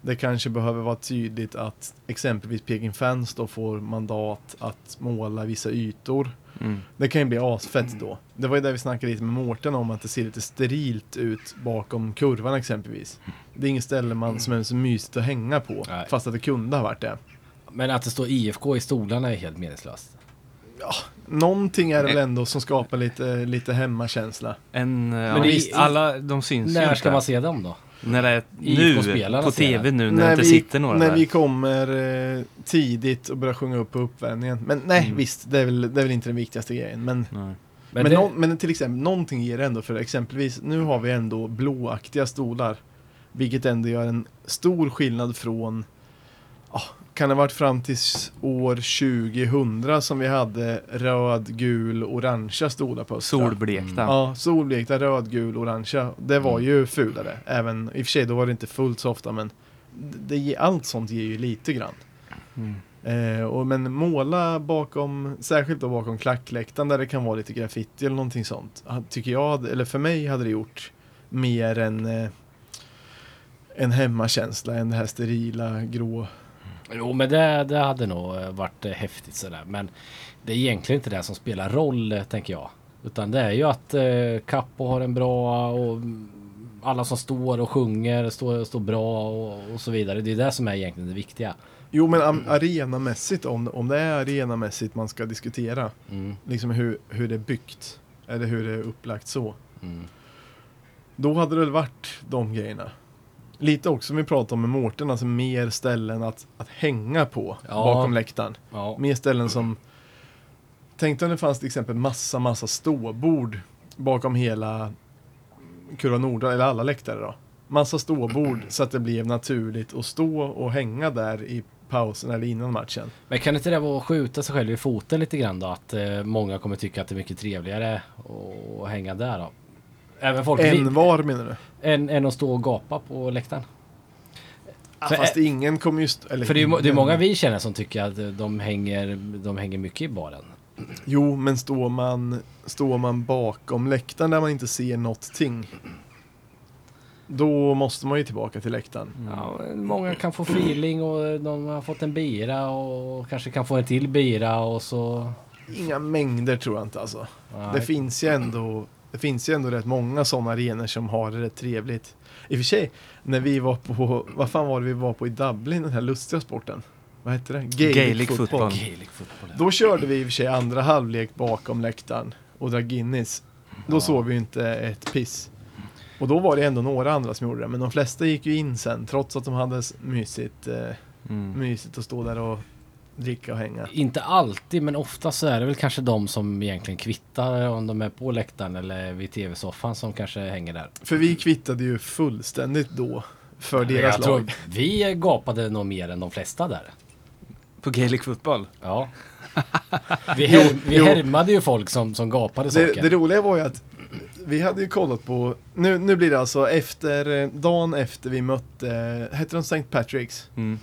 B: det kanske behöver vara tydligt att exempelvis Peking Fans då får mandat att måla vissa ytor.
A: Mm.
B: Det kan ju bli asfett då. Det var ju där vi snackade lite med Mårten om att det ser lite sterilt ut bakom kurvan exempelvis. Det är inget ställe man, som är så mysigt att hänga på.
C: Nej.
B: Fast att det kunde ha varit det.
C: Men att det står IFK i stolarna är helt meningslöst.
B: Någonting är det väl ändå som skapar lite, lite hemmakänsla.
A: En, eh, ja,
C: det är-
A: visst, alla de syns ju
C: När
A: inte.
C: ska man se dem då?
A: När det är nu,
C: IFK-spelarna
A: på
C: ser
A: tv nu när, det inte sitter några
B: när
A: där.
B: vi kommer eh, tidigt och börjar sjunga upp på uppvärmningen. Men nej,
A: Mm.
B: visst, det är, väl, det är väl inte den viktigaste grejen. Men,
A: Nej.
C: Men,
B: men,
C: det,
B: nå- men till exempel, någonting ger det ändå för exempelvis, nu har vi ändå blåaktiga stolar. Vilket ändå gör en stor skillnad från, kan det ha varit fram till år 2000 som vi hade röd, gul, orangea stolar på Östra.
A: Solblekta.
B: Ja, solblekta, röd, gul, orangea. Det var
C: Mm.
B: ju fulare. Även, i och för sig, då var det inte fullt så ofta, men det, allt sånt ger ju lite grann.
A: Mm.
B: Eh, och, men måla bakom, särskilt då bakom klackläktaren där det kan vara lite graffiti eller någonting sånt. Tycker jag, eller för mig hade det gjort mer än eh, en hemmakänsla än det här sterila, grå.
C: Jo, men det, det hade nog eh, varit eh, häftigt sådär. Men det är egentligen inte det som spelar roll, eh, tänker jag. Utan det är ju att eh, Kappo har en bra och alla som står och sjunger står, står bra och, och så vidare. Det är det som är egentligen det viktiga.
B: Jo men am- arenamässigt, om, om det är arenamässigt man ska diskutera,
C: Mm,
B: liksom hur, hur det är byggt, eller hur det är upplagt så.
C: mm.
B: Då hade det väl varit de grejerna. Lite också som vi pratade om med Mårten, alltså mer ställen att, att hänga på
C: Ja.
B: bakom läktaren.
C: Ja.
B: Mer ställen som... Tänk dig om det fanns till exempel massa, massa ståbord bakom hela Kurva Norda, eller alla läktare då. Massa ståbord så att det blev naturligt att stå och hänga där i pausen eller innan matchen.
C: Men kan inte det vara att skjuta sig själv i foten lite grann då? Att eh, många kommer tycka att det är mycket trevligare att hänga där då? Även folk
B: En var menar du?
C: Än, än att stå och gapa på läktaren.
B: Ja,
C: För-
B: fast ingen kommer just... Eller
C: För det är, det är många vi känner som tycker att de hänger, de hänger mycket i baren.
B: Jo, men står man, står man bakom läktaren där man inte ser någonting. Då måste man ju tillbaka till läktaren.
C: Ja, många kan få feeling och de har fått en bira och kanske kan få en till bira och så...
B: Inga mängder tror jag inte alltså.
C: Nej.
B: Det finns ju ändå, det finns ju ändå rätt många sådana arenor som har det rätt trevligt. I och för sig, när vi var på, vad fan var det vi var på i Dublin, den här lustiga sporten? Vad hette det?
A: Gaelic fotboll.
C: Gaelic fotboll. ja.
B: Då körde vi i och för sig andra halvlek bakom läktaren och drack Guinness. Då
C: Ja.
B: såg vi ju inte ett piss. Och då var det ändå några andra som gjorde det, men de flesta gick ju in sen trots att de hade mysigt, eh,
A: Mm.
B: mysigt att stå där och dricka och hänga.
C: Inte alltid, men ofta så är det väl kanske de som egentligen kvittar om de är på läktaren eller vid tv-soffan som kanske hänger där.
B: För vi kvittade ju fullständigt då för deras
C: Jag tror
B: lag.
C: vi gapade nog mer än de flesta där.
A: På Gaelic fotboll?
C: Ja. Vi, här, vi
B: jo.
C: härmade ju folk som, som gapade
B: Det,
C: saker.
B: det roliga var ju att vi hade ju kollat på, nu, nu blir det alltså efter, eh, dagen efter vi mötte, hette de St. Patrick's?
A: Mm.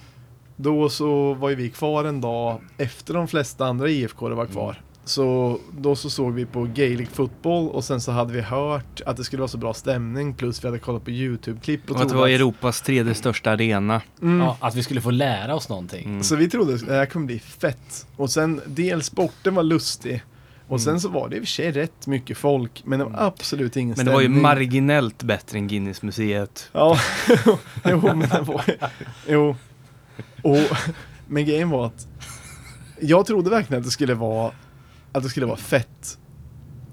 B: Då så var ju vi kvar en dag efter de flesta andra IFK var kvar. Så då så såg vi på Gaelic fotboll och sen så hade vi hört att det skulle vara så bra stämning plus vi hade kollat på YouTube-klipp och
A: Och att det var Europas tredje största arena.
B: Mm.
C: Ja, att vi skulle få lära oss någonting.
A: Mm.
B: Så vi trodde att det här kommer bli fett. Och sen dels sporten var lustig. Och
A: Mm.
B: sen så var det i och för sig rätt mycket folk men det var absolut ingen
A: Men det var ju
B: stämning.
A: marginellt bättre än Guinness-museet.
B: Ja, jo men det var Jo. Och, men grejen var att jag trodde verkligen att det skulle vara att det skulle vara fett.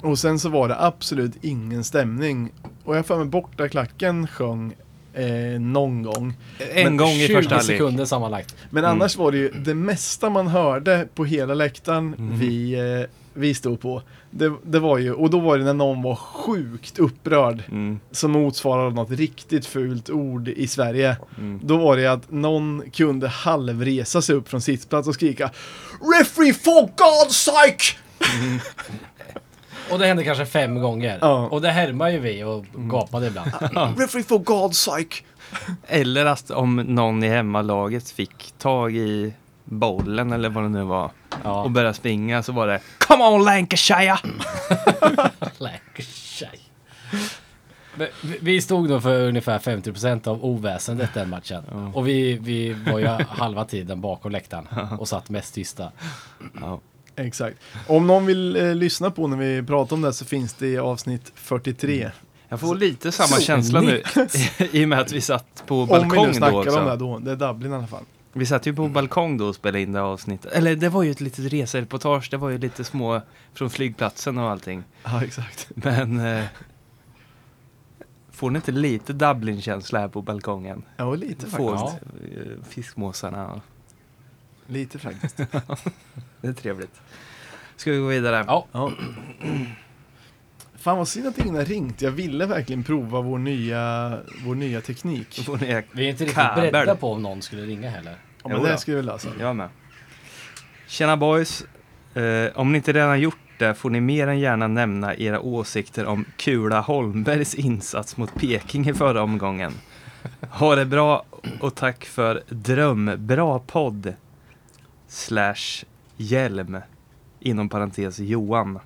B: Och sen så var det absolut ingen stämning. Och jag för mig borta klacken sjöng eh, någon gång.
A: En
B: Men
A: gång i
C: 20
A: första halvlek.
C: sekunder sammanlagt.
B: Men
A: Mm.
B: annars var det ju det mesta man hörde på hela läktaren
A: Mhm.
B: vi, eh, vi stod på. Det, det var ju, och då var det när någon var sjukt upprörd
A: Mm.
B: som motsvarade något riktigt fult ord i Sverige.
A: Mm.
B: Då var det att någon kunde halvresa sig upp från sittplats och skrika Referee for God's sake!
C: Och det hände kanske fem gånger.
B: Ja.
C: Och det härmade ju vi och gapade ibland.
B: Referee for God's sake!
A: Eller att om någon i hemmalaget fick tag i bollen eller vad det nu var och
C: Ja.
A: började springa så var det Come on Lancashire!
C: Lancashire. Men vi- stod nog för ungefär 50% av oväsendet den matchen.
A: Ja.
C: Och vi, vi var ju halva tiden bakom läktaren och satt mest tysta.
A: Ja.
B: Exakt. Om någon vill eh, lyssna på när vi pratar om det så finns det i avsnitt 43.
A: Jag får lite samma
C: Så
A: känsla nu i och med att vi satt på
B: Om vi nu
A: då
B: snackar om det då. Det är Dublin i alla fall.
A: Vi satt ju på balkong då och spelade in det avsnittet. Eller det var ju ett litet resereportage. Det var ju lite små från flygplatsen och allting.
B: Ja, exakt.
A: Men eh, får ni inte lite Dublin-känsla här på balkongen?
B: Ja, lite
A: Få
B: faktiskt.
A: eh, fiskmåsarna.
B: Lite faktiskt.
A: Det är trevligt. Ska vi gå vidare?
C: Ja,
B: Ja. Fan vad synd att ingen har ringt. Jag ville verkligen prova vår nya, vår nya teknik.
A: Får ni
C: vi är inte riktigt
A: Kabel.
C: beredda på om någon skulle ringa heller.
B: Ja, men
A: Jo
B: det
A: då.
B: ska vi lösa.
A: Jag med. Tjena boys. Eh, om ni inte redan gjort det får ni mer än gärna nämna era åsikter om Kula Holmbergs insats mot Peking i förra omgången. Ha det bra och tack för drömbra podd. Slash hjälm. Inom parentes Johan.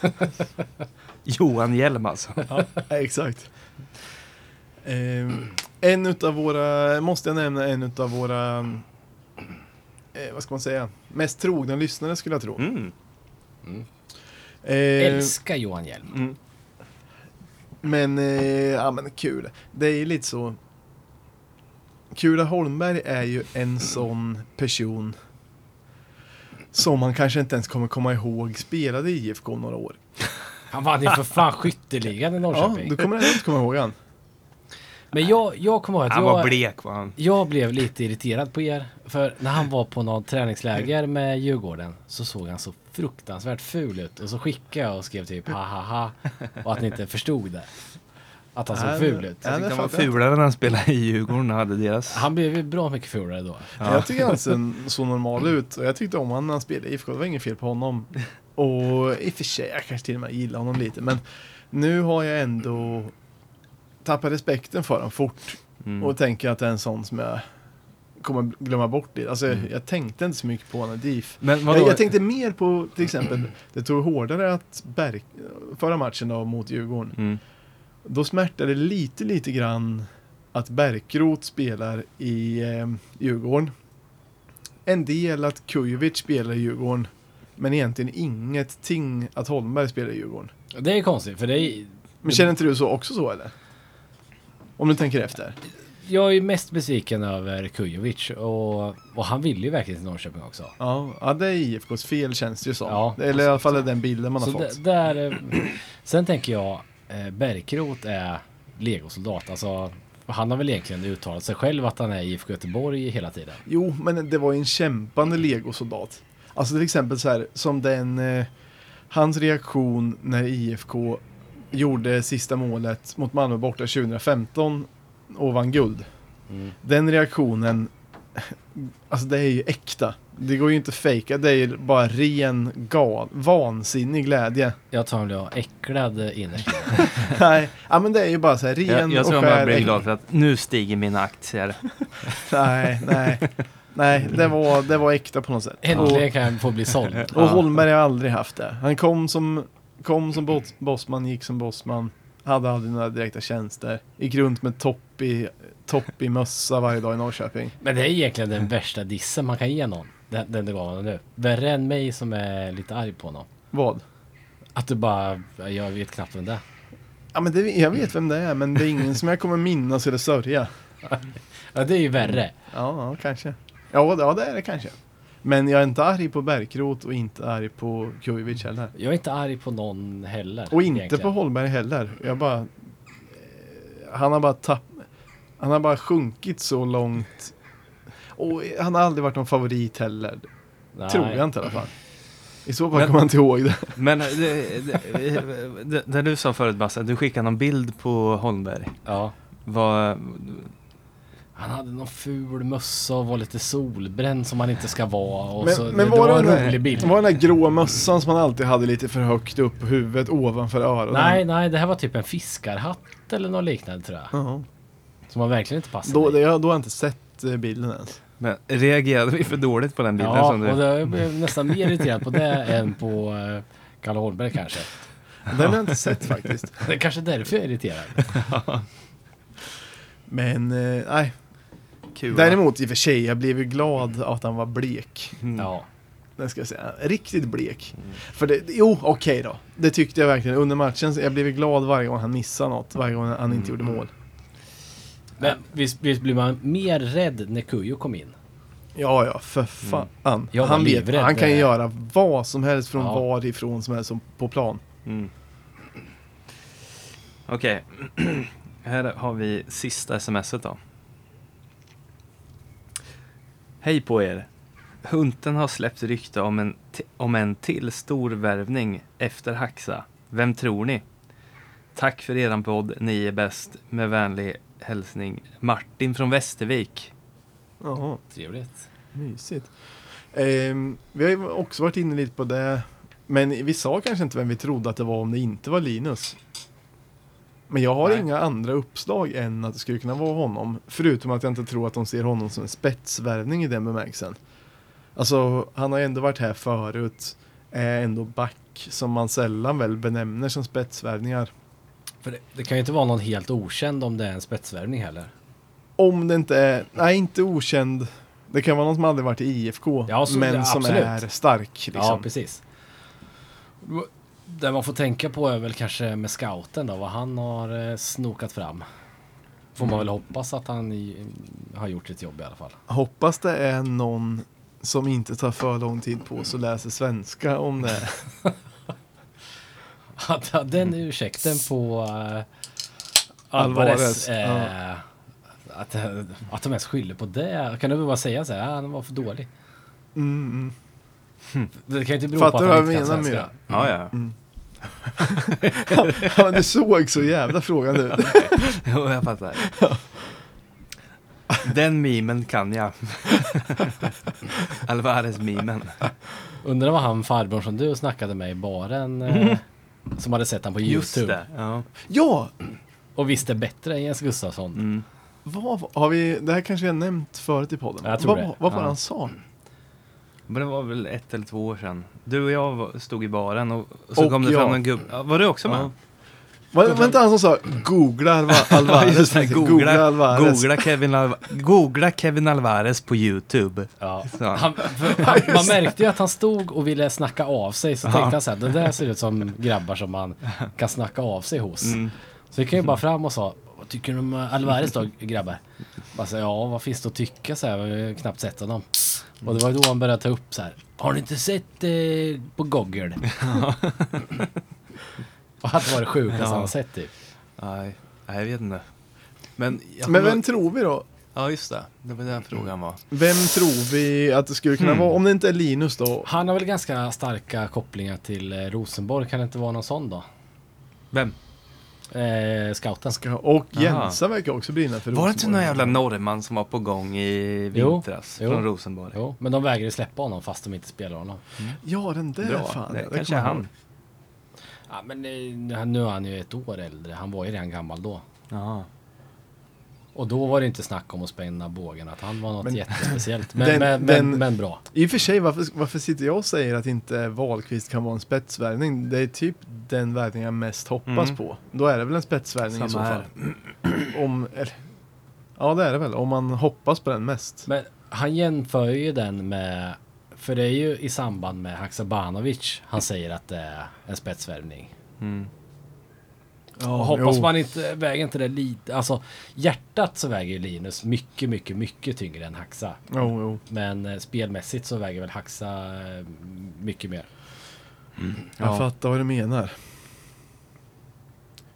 A: Johan Hjelm alltså.
B: Ja, exakt. Ehm, en utav våra, måste jag nämna en utav våra, eh, vad ska man säga, mest trogna lyssnare skulle jag tro.
A: Mm.
B: Ehm,
C: Älskar Johan Hjelm.
A: Mm.
B: Men, eh, ja men kul. Det är ju lite så. Kula Holmberg är ju en sån person som man kanske inte ens kommer komma ihåg spelade i IFK några år.
C: Han vann ju för fan skytteligan i
B: Ja,
C: Norrköping.
B: du kommer inte komma ihåg han.
C: Men jag, jag kommer ihåg att
A: Han var
C: jag,
A: blek var han.
C: jag blev lite irriterad på er. För när han var på något träningsläger med Djurgården så såg han så fruktansvärt ful ut. Och så skickade jag och skrev typ ha ha ha. Och att ni inte förstod det. Att han såg ful ut.
B: Ja,
A: Jag tyckte han var fulare när han spelade i Djurgården och hade deras...
C: Han blev ju bra mycket fulare då.
A: Ja.
B: Jag tycker han ser så normal ut och jag tyckte om honom när han spelade i IFK. Det var inget fel på honom. Och i och för sig, jag kanske till och med gillar honom lite. Men nu har jag ändå tappat respekten för honom fort.
A: Mm.
B: Och tänker att det är en sån som jag kommer glömma bort det. Alltså, jag, jag tänkte inte så mycket på.
A: Men vadå?
B: Jag, jag tänkte mer på till exempel, det tog hårdare att Berg, förra matchen då mot Djurgården.
A: Mm.
B: Då smärtade det lite, lite grann att Bärkroth spelar i eh, Djurgården. En del att Kujovic spelar i Djurgården. Men egentligen ingenting att Holmberg spelar i Djurgården.
C: Det är konstigt, för det är...
B: Men känner inte du så också så eller? Om du tänker efter.
C: Jag är mest besviken över Kujovic och, och han vill ju verkligen till Norrköping också.
B: Ja, ja det är IFKs fel känns det ju som.
C: Ja.
B: Eller i alla fall är den bilden man har fått.
C: där, eh, sen tänker jag, eh, är legosoldat. Alltså, han har väl egentligen uttalat sig själv att han är IFK Göteborg hela tiden.
B: Jo, men det var ju en kämpande legosoldat. Alltså till exempel så här, som den... Eh, hans reaktion när IFK gjorde sista målet mot Malmö borta 2015 och vann guld.
C: Mm.
B: Den reaktionen, alltså det är ju äkta. Det går ju inte att fejka, det är ju bara ren gal, vansinnig glädje.
C: Jag tror han blir äcklad innerst inne.
B: Nej, ja, men det är ju bara så här ren
A: Jag, jag tror
B: och
A: han bara
B: skär
A: blir
B: äkta.
A: glad för att nu stiger mina aktier.
B: Nej, nej. Nej, det var, det var äkta på något sätt. Och,
C: Äntligen kan jag få bli såld.
B: och Holmberg har aldrig haft det. Han kom som, kom som boss, bossman, gick som bossman. Hade aldrig några direkta tjänster. Gick runt med topp i, topp i mössa varje dag i Norrköping.
C: Men det är egentligen den värsta dissen man kan ge någon. Den, den du gav honom nu. Värre än mig som är lite arg på honom.
B: Vad?
C: Att du bara, jag vet knappt vem det är.
B: Ja, men det, jag vet vem det är, men det är ingen som jag kommer minnas eller sörja.
C: Ja, det är ju värre.
B: Ja, ja kanske. Ja, det- ja, det är det kanske. Men jag är inte arg på Bärkroth och inte arg på Kujovic heller.
C: Jag är inte arg på någon heller.
B: Och inte
C: egentligen.
B: på Holmberg heller. Jag bara... eh, Han har bara tapp... Han har bara sjunkit så långt. Och han har aldrig varit någon favorit heller.
C: Nej.
B: Tror jag inte i alla fall. I så fall kommer man inte ihåg det.
A: Men eh, det, det, det, det du sa förut Basse, du skickade någon bild på Holmberg.
C: Ja.
A: Vad,
C: Han hade någon ful mössa och var lite solbränd som han inte ska vara. Och
B: Men,
C: så,
B: men
C: det,
B: var,
C: det var en
B: den
C: rolig bild.
B: där, var den där grå mössan som man alltid hade lite för högt upp på huvudet ovanför öronen?
C: Nej, nej, det här var typ en fiskarhatt eller något liknande tror jag.
B: Jaha.
C: Som man verkligen inte passade
B: Då, det, då har jag inte sett eh, bilden ens.
A: men reagerade vi för dåligt på den bilden?
C: Ja,
A: som du,
C: och det, jag blev nästan mer irriterad på det än på uh, Kalle Holmberg kanske.
B: Den har jag inte sett faktiskt.
C: Det är kanske därför jag är irriterad.
B: Men eh, nej.
A: Kul?
B: Däremot i och för sig, jag blev ju glad att han var blek.
A: Mm.
C: Ja.
B: Det ska jag säga. Riktigt blek. För det, jo, okej då. Det tyckte jag verkligen under matchen. Jag blev glad varje gång han missade något. Varje gång han inte gjorde mål.
C: Men visst, visst blir man mer rädd när Kujo kom in?
B: Ja, ja, för fan.
C: Jag var
B: Han, vet, han kan ju göra vad som helst från
C: Ja.
B: varifrån som helst som på plan.
A: Mm. Okej, här har vi sista smset då. Hej på er! Hunten har släppt rykte om en, t- om en till stor värvning efter Haxa. Vem tror ni? Tack för eran podd, ni är bäst. Med vänlig hälsning Martin från Västervik.
B: Jaha,
C: Trevligt.
B: mysigt. Ehm, vi har också varit inne lite på det. Men vi sa kanske inte vem vi trodde att det var om det inte var Linus. Men jag har
A: Nej.
B: inga andra uppslag än att det skulle kunna vara honom. Förutom att jag inte tror att de ser honom som en spetsvärvning i den bemärkelsen. Alltså, han har ändå varit här förut. Är ändå back som man sällan väl benämner som spetsvärvningar.
C: För det, det kan ju inte vara någon helt okänd om det är en spetsvärvning heller.
B: Om det inte är, nej inte okänd. Det kan vara någon som aldrig varit i IFK.
C: Ja, så-
B: men
C: ja,
B: som är stark liksom.
C: Ja, precis. Det man får tänka på är väl kanske med scouten då, vad han har eh, snokat fram. Får man väl hoppas att han i, har gjort sitt jobb i alla fall.
B: Hoppas det är någon som inte tar för lång tid på sig och läser svenska om det.
C: Att att den ursäkten på uh,
B: Alvarez,
C: Alvarez, eh, att, eh, att de ens skyller på det. Kan du bara säga så här, ah, han var för dålig.
B: Mm, mm.
C: Det kan ju inte bero
B: Fattar
C: på att han
B: jag
C: inte kan
B: menar,
C: svenska.
B: Myra?
A: Ja, ja.
B: Mm. ja, men det såg så jävla frågande ut.
A: Jo, jag fattar. Den mimen kan jag. Alvarez-mimen.
C: Undrar vad han farbrorn som du snackade med i baren eh, som hade sett han på
A: Just
C: Youtube
A: det. Ja.
B: Ja,
C: och visste bättre än Jens Gustafsson.
A: Mm.
B: Vad har vi, det här kanske vi har nämnt förut i podden.
C: Jag tror
B: vad,
C: det.
B: vad var
A: Ja.
B: han sa?
A: Men det var väl ett eller två år sedan. Du och jag var- stod i baren och så
B: Och
A: kom det fram
B: jag.
A: en gubbe. Ja, var du också med?
B: Ja. Var, var det inte han som sa googla Alva- Alvarez?
A: Det, googla,
B: Alvarez.
A: googla, Kevin Alva, googla Kevin Alvarez på YouTube.
C: Ja.
A: Så.
C: Han, han, man märkte ju att han stod och ville snacka av sig. Så tänkte han så här, det där ser ut som grabbar som man kan snacka av sig hos.
A: Mm.
C: Så gick jag ju bara fram och sa, vad tycker du om Alvarez då grabbar? Bara så, ja vad finns det att tycka så här, jag har knappt sett honom. Och det var då han började ta upp så här, har ni inte sett eh, på Google? och det var det sjukaste
A: Ja.
C: han har sett typ.
A: Nej, nej, jag vet inte. Men, jag
B: Men
A: kommer-
B: vem tror vi då?
A: Ja, just det. Det var den frågan var.
B: Vem tror vi att det skulle kunna
A: Hmm.
B: vara? Om det inte är Linus då?
C: Han har väl ganska starka kopplingar till eh, Rosenborg, kan det inte vara någon sån då?
A: Vem?
C: Eh, scouten.
B: Och
A: Aha.
B: Jensa verkar också brinna för
A: Var det inte
B: Rosenborg.
A: någon jävla norrman som var på gång i vintras?
C: jo.
A: Från Rosenborg?
C: Jo, men de vägrar ju släppa honom fast de inte spelar honom.
B: Ja, den där
A: Bra,
B: fan.
A: det
B: det
A: kanske är han.
C: Ja, men eh, nu är han ju ett år äldre. Han var ju redan gammal då.
A: Ja.
C: Och då var det inte snack om att spänna bågen, att han var något
B: Men-
C: jättespeciellt. Men,
B: Den-
C: men,
B: den-
C: men, men bra.
B: I och för sig, varför, varför sitter jag och säger att inte Wahlqvist kan vara en spetsvärvning? Det är typ den värvning jag mest hoppas
A: Mm.
B: på. Då är det väl en spetsvärvning i så fall.
A: här.
B: Om, eller, ja, det är det väl. Om man hoppas på den mest.
C: Men han jämför ju den med, för det är ju i samband med Haksabanovic han säger att det är en spetsvärvning.
A: Mm.
C: Och hoppas man inte, väger inte det lite, alltså hjärtat så väger ju Linus mycket, mycket, mycket tyngre än Haxa.
B: Jo, jo.
C: Men eh, spelmässigt så väger väl Haxa eh, mycket mer.
B: Jag
A: Ja.
B: fattar vad du menar.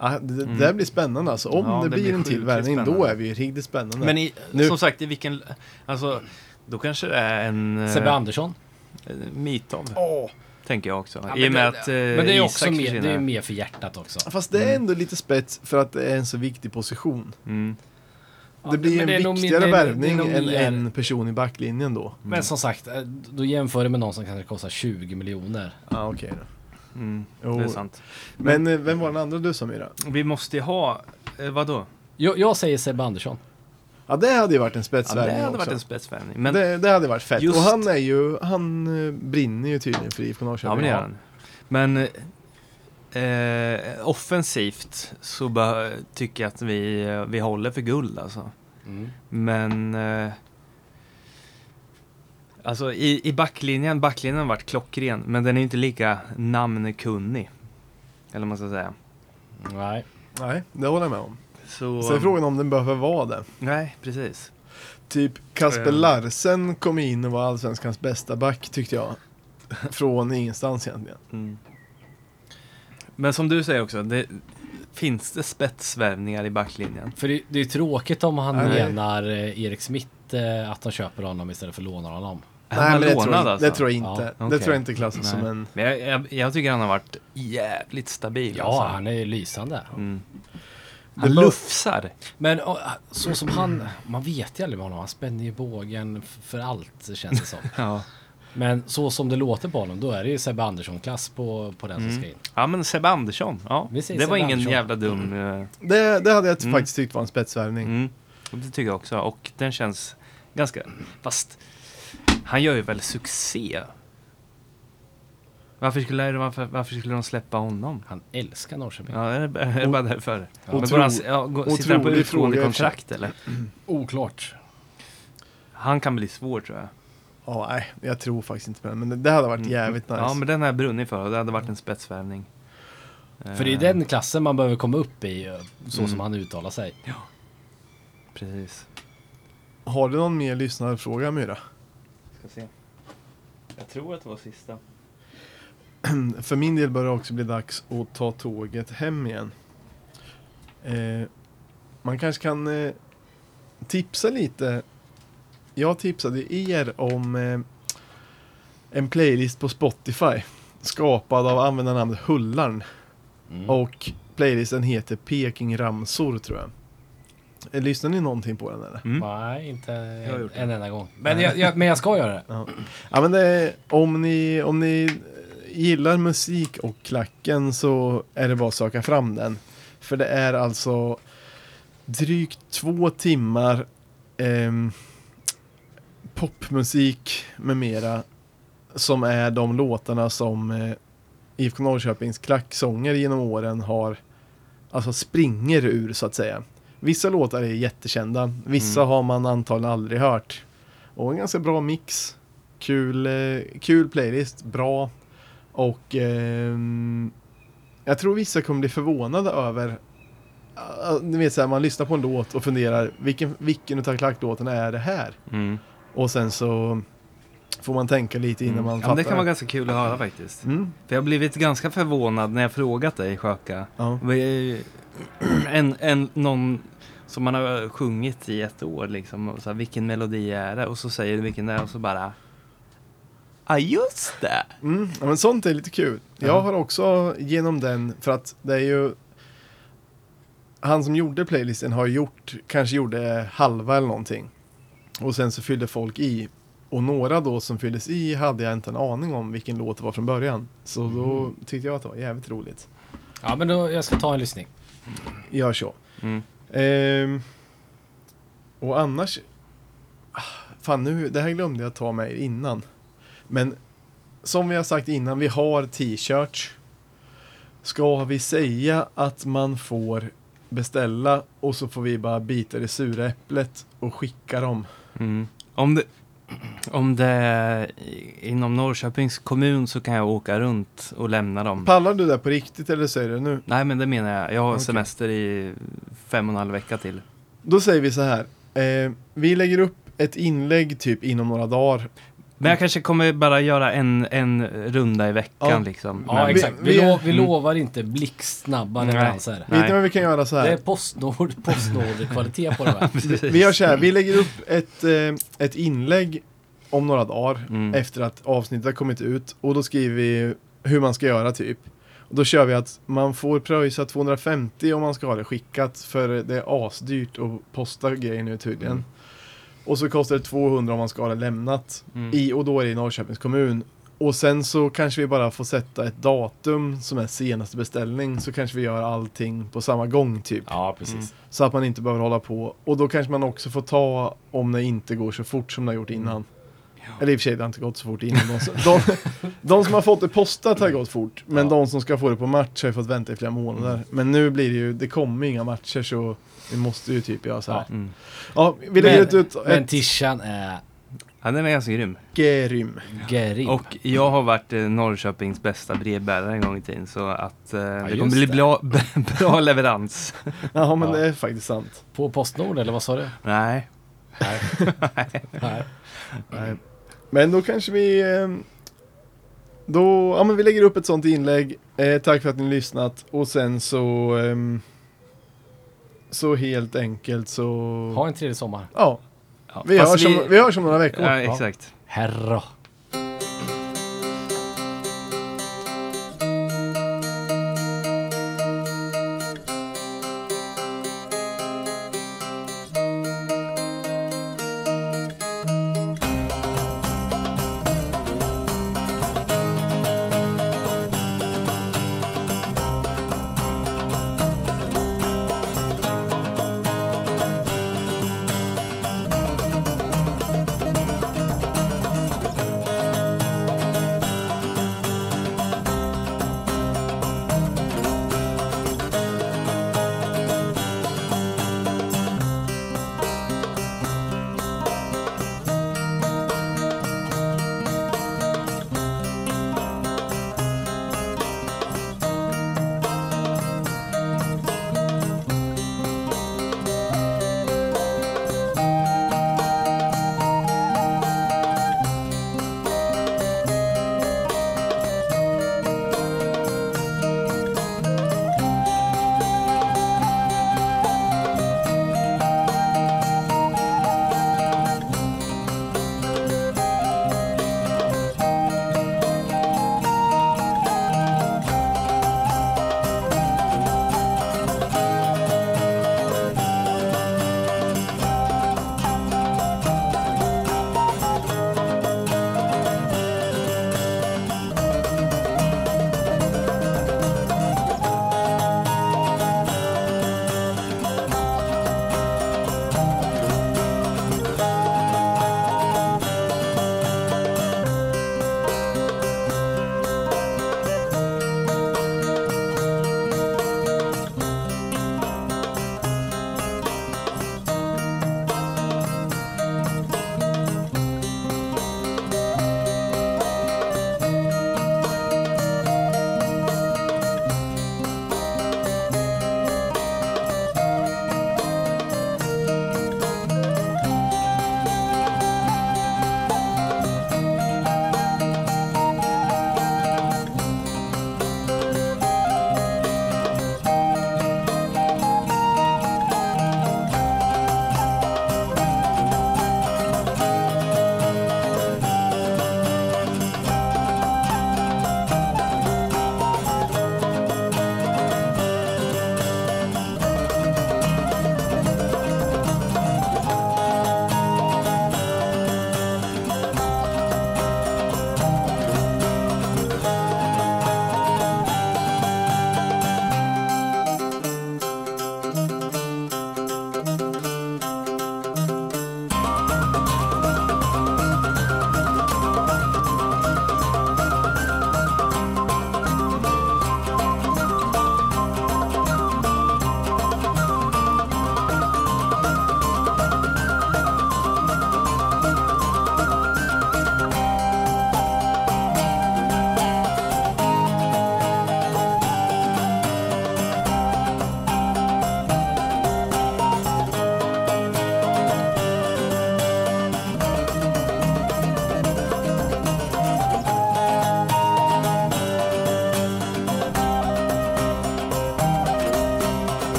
B: Ja, det, det
A: Mm.
B: där blir spännande alltså. Om
A: Ja,
B: det,
A: det
B: blir
A: blir
B: en till värvning, då är vi riktigt spännande.
A: Men i,
B: Nu-
A: som sagt, i vilken... Alltså, då kanske det är en... eh,
C: Sebbe Andersson.
A: eh, Mitov,
B: Åh,
A: tänker jag också.
C: Ja,
A: I
C: men
A: och med
C: det-
A: att eh,
C: Men det är också
A: Isak
C: mer, det är mer för hjärtat också.
B: fast det är ändå lite spets för att det är en så viktig position.
A: Mm.
C: Ja,
B: det blir
C: men
B: en viktigare
C: det är
B: värvning än
C: mer-
B: en person i backlinjen då.
C: Men som sagt, eh, då jämför det med någon som kanske kostar 20 miljoner.
B: Ja, okej då.
A: Mm. Det är sant.
B: Men eh, vem var den andra du sa Myra?
A: Vi måste ju ha... Eh, vadå?
C: Jag, jag säger Sebbe Andersson.
B: Ja, det hade ju varit en
A: Ja,
B: spetsvärvning
A: det hade
B: också.
A: varit en spetsvärvning. Men,
B: det, det hade varit fett.
A: Just-
B: Och han är ju, han eh, brinner ju tydligen för IFK Norrköping.
A: ja, men det gör han. Men eh, offensivt så bara, tycker jag att vi, eh, vi håller för guld alltså.
C: Mm.
A: Men... Eh, alltså i, i backlinjen, backlinjen har varit klockren, men den är inte lika namnkunnig. Eller vad man ska säga.
C: Nej.
B: Nej, det håller jag med om.
A: Så,
B: Så är frågan om den behöver vara det.
A: Nej, precis.
B: Typ Kasper
A: Eh.
B: Larsen kom in och var allsvenskans bästa back tyckte jag. Från ingenstans egentligen.
A: Mm. Men som du säger också, det, finns det spetsvärvningar i backlinjen?
C: För det, det är tråkigt om han
B: Nej.
C: menar eh, Erik Smith, eh, att de köper honom istället för lånar honom.
A: Han
B: men det, tror jag,
A: alltså?
B: det tror jag inte.
C: Ja,
B: Det
A: okej.
B: tror jag inte klassas som
A: Nej.
B: en...
A: Men jag, jag, jag tycker han har varit jävligt stabil.
C: Ja,
A: alltså.
C: han är ju lysande.
A: Mm.
B: Det
A: Han lufsar.
C: Men så som han, man vet ju aldrig med honom. Han spänner ju bågen för allt känns det som.
A: Ja.
C: Men så som det låter på honom, då är det ju Sebbe Andersson-klass på, på den som
A: Mm.
C: ska in.
A: ja, men Sebbe Andersson. Ja. Det
C: säger
A: var
C: Sebbe
A: ingen
C: Andersson.
A: jävla dum... eh,
B: Det, det hade jag
A: Mm.
B: faktiskt tyckt var en spetsvärvning.
A: Mm. Det tycker jag också. Och den känns ganska... Fast han gör ju väl succé? Varför skulle, varför, varför skulle de släppa honom?
C: Han älskar Norrköping.
A: Ja, är det är bara därför?
C: Ja.
A: Men går han, ja, går, sitter han på utgående eller?
C: Oklart.
A: Han kan bli svår tror jag.
B: Ja, nej, jag tror faktiskt inte på den. Men det, det hade varit
A: Mm.
B: jävligt nice.
A: Ja, men den jag brunnit för och det hade varit en spetsvärvning.
C: För det är
A: Eh,
C: den klassen man behöver komma upp i, eh, så
A: Mm.
C: som han uttalar sig.
A: Precis.
B: Har du någon mer lyssnarfråga Myra?
A: Ska se. Jag tror att det var sista.
B: För min del bör det också bli dags att ta tåget hem igen. Eh, man kanske kan eh, tipsa lite. Jag tipsade er om eh, en playlist på Spotify skapad av användarnamnet Hullarn.
C: Mm.
B: Och playlisten heter Peking Ramsor tror jag. Eh, Lyssnar ni någonting på den eller?
A: Mm.
C: Nej, inte
A: har gjort
C: en, en enda gång. Men jag, jag, men jag ska göra det.
B: Ja men det är, om ni, om ni gillar musik och klacken så är det bara att söka fram den. För det är alltså drygt två timmar ehm, popmusik med mera som är de låtarna som eh, IFK Norrköpings klacksånger genom åren har alltså springer ur så att säga. Vissa låtar är jättekända, vissa
A: Mm.
B: har man antagligen aldrig hört. Och en ganska bra mix. Kul, eh, kul playlist, bra. Och ehm, jag tror vissa kommer bli förvånade över Uh, ni vet såhär, man lyssnar på en låt och funderar vilken, vilken utav klacklåtarna är det här?
A: Mm.
B: Och sen så får man tänka lite innan
A: Mm.
B: man
A: Ja,
B: fattar.
A: men det kan vara ganska kul att höra faktiskt.
B: Mm,
A: För jag har blivit ganska förvånad när jag frågat dig, Sjöka.
B: ja.
A: En, en, någon som man har sjungit i ett år liksom. Och så här, vilken melodi är det? Och så säger du vilken det är och så bara... Ja, just det!
B: Mm, ja, men sånt är lite kul. Jag
A: Ja.
B: har också genom den, för att det är ju han som gjorde playlisten har gjort, kanske gjorde halva eller någonting. Och sen så fyllde folk i. Och några då som fylldes i hade jag inte en aning om vilken låt det var från början. Så då tyckte jag att det var jävligt roligt.
C: Ja men då, jag ska ta en lyssning.
B: Gör så.
A: Mm.
B: Ehm, och annars... ah, Fan nu, det här glömde jag ta med er innan. Men som vi har sagt innan, vi har t-shirts. Ska vi säga att man får beställa och så får vi bara bita det sura äpplet och skicka dem.
A: Mm. Om, det, om det är inom Norrköpings kommun så kan jag åka runt och lämna dem.
B: Pallar du det på riktigt eller säger du nu?
A: Nej men det menar jag. Jag har
B: Okej.
A: semester i fem och en halv vecka till.
B: Då säger vi så här. Eh, vi lägger upp ett inlägg typ inom några dagar.
A: Men jag kanske kommer bara göra en, en runda i veckan
B: Ja.
A: liksom.
C: Ja
A: Men-
B: vi-
C: exakt. Vi,
B: vi-
C: lo, vi
A: Mm.
C: lovar inte blixtsnabba
A: Nej.
C: leveranser.
B: Vet
A: Nej.
B: ni vad vi kan göra så här?
C: Det är Postnord, Postnord-kvalitet på det här.
A: Precis.
B: Vi gör så här, vi lägger upp ett, eh, ett inlägg om några dagar
A: Mm.
B: efter att avsnittet har kommit ut och då skriver vi hur man ska göra typ. Och då kör vi att man får pröjsa 250 om man ska ha det skickat för det är asdyrt att posta grejer nu tydligen.
A: Mm.
B: Och så kostar det 200 om man ska ha det lämnat
A: Mm.
B: i och då är det i Norrköpings kommun. Och sen så kanske vi bara får sätta ett datum som är senaste beställning så kanske vi gör allting på samma gång typ.
C: Ja, precis.
A: Mm.
B: Så att man inte behöver hålla på. Och då kanske man också får ta om det inte går så fort som det har gjort innan. Eller i och för sig, det har inte gått så fort innan. De, som- de, de som har fått det postat har gått fort. Men
C: Ja.
B: de som ska få det på match har fått vänta i flera månader. Men nu blir det ju, det kommer inga matcher så vi måste ju typ göra så här.
C: Ja.
A: Mm.
B: Ja, vi lägger
C: Men-
B: ut
C: Men tishan är
A: Ja, den är ganska grym.
B: grym.
C: grym.
A: Och jag har varit eh, Norrköpings bästa brevbärare en gång i tiden så att eh, det
C: just
A: kommer bli
C: det.
A: bra, bra leverans.
B: Ja, men
C: Ja.
B: det är faktiskt sant.
C: På Postnord eller vad sa du?
A: Nej.
C: Nej. Nej.
B: Nej. Men då kanske vi... eh, Då, ja men vi lägger upp ett sånt inlägg. Eh, tack för att ni har lyssnat. Och sen så... ehm, så helt enkelt så...
C: Ha en trevlig sommar.
B: Ja,
A: Ja,
B: vi hörs, om, vi hörs om några veckor.
A: Ja, exakt.
C: Herra.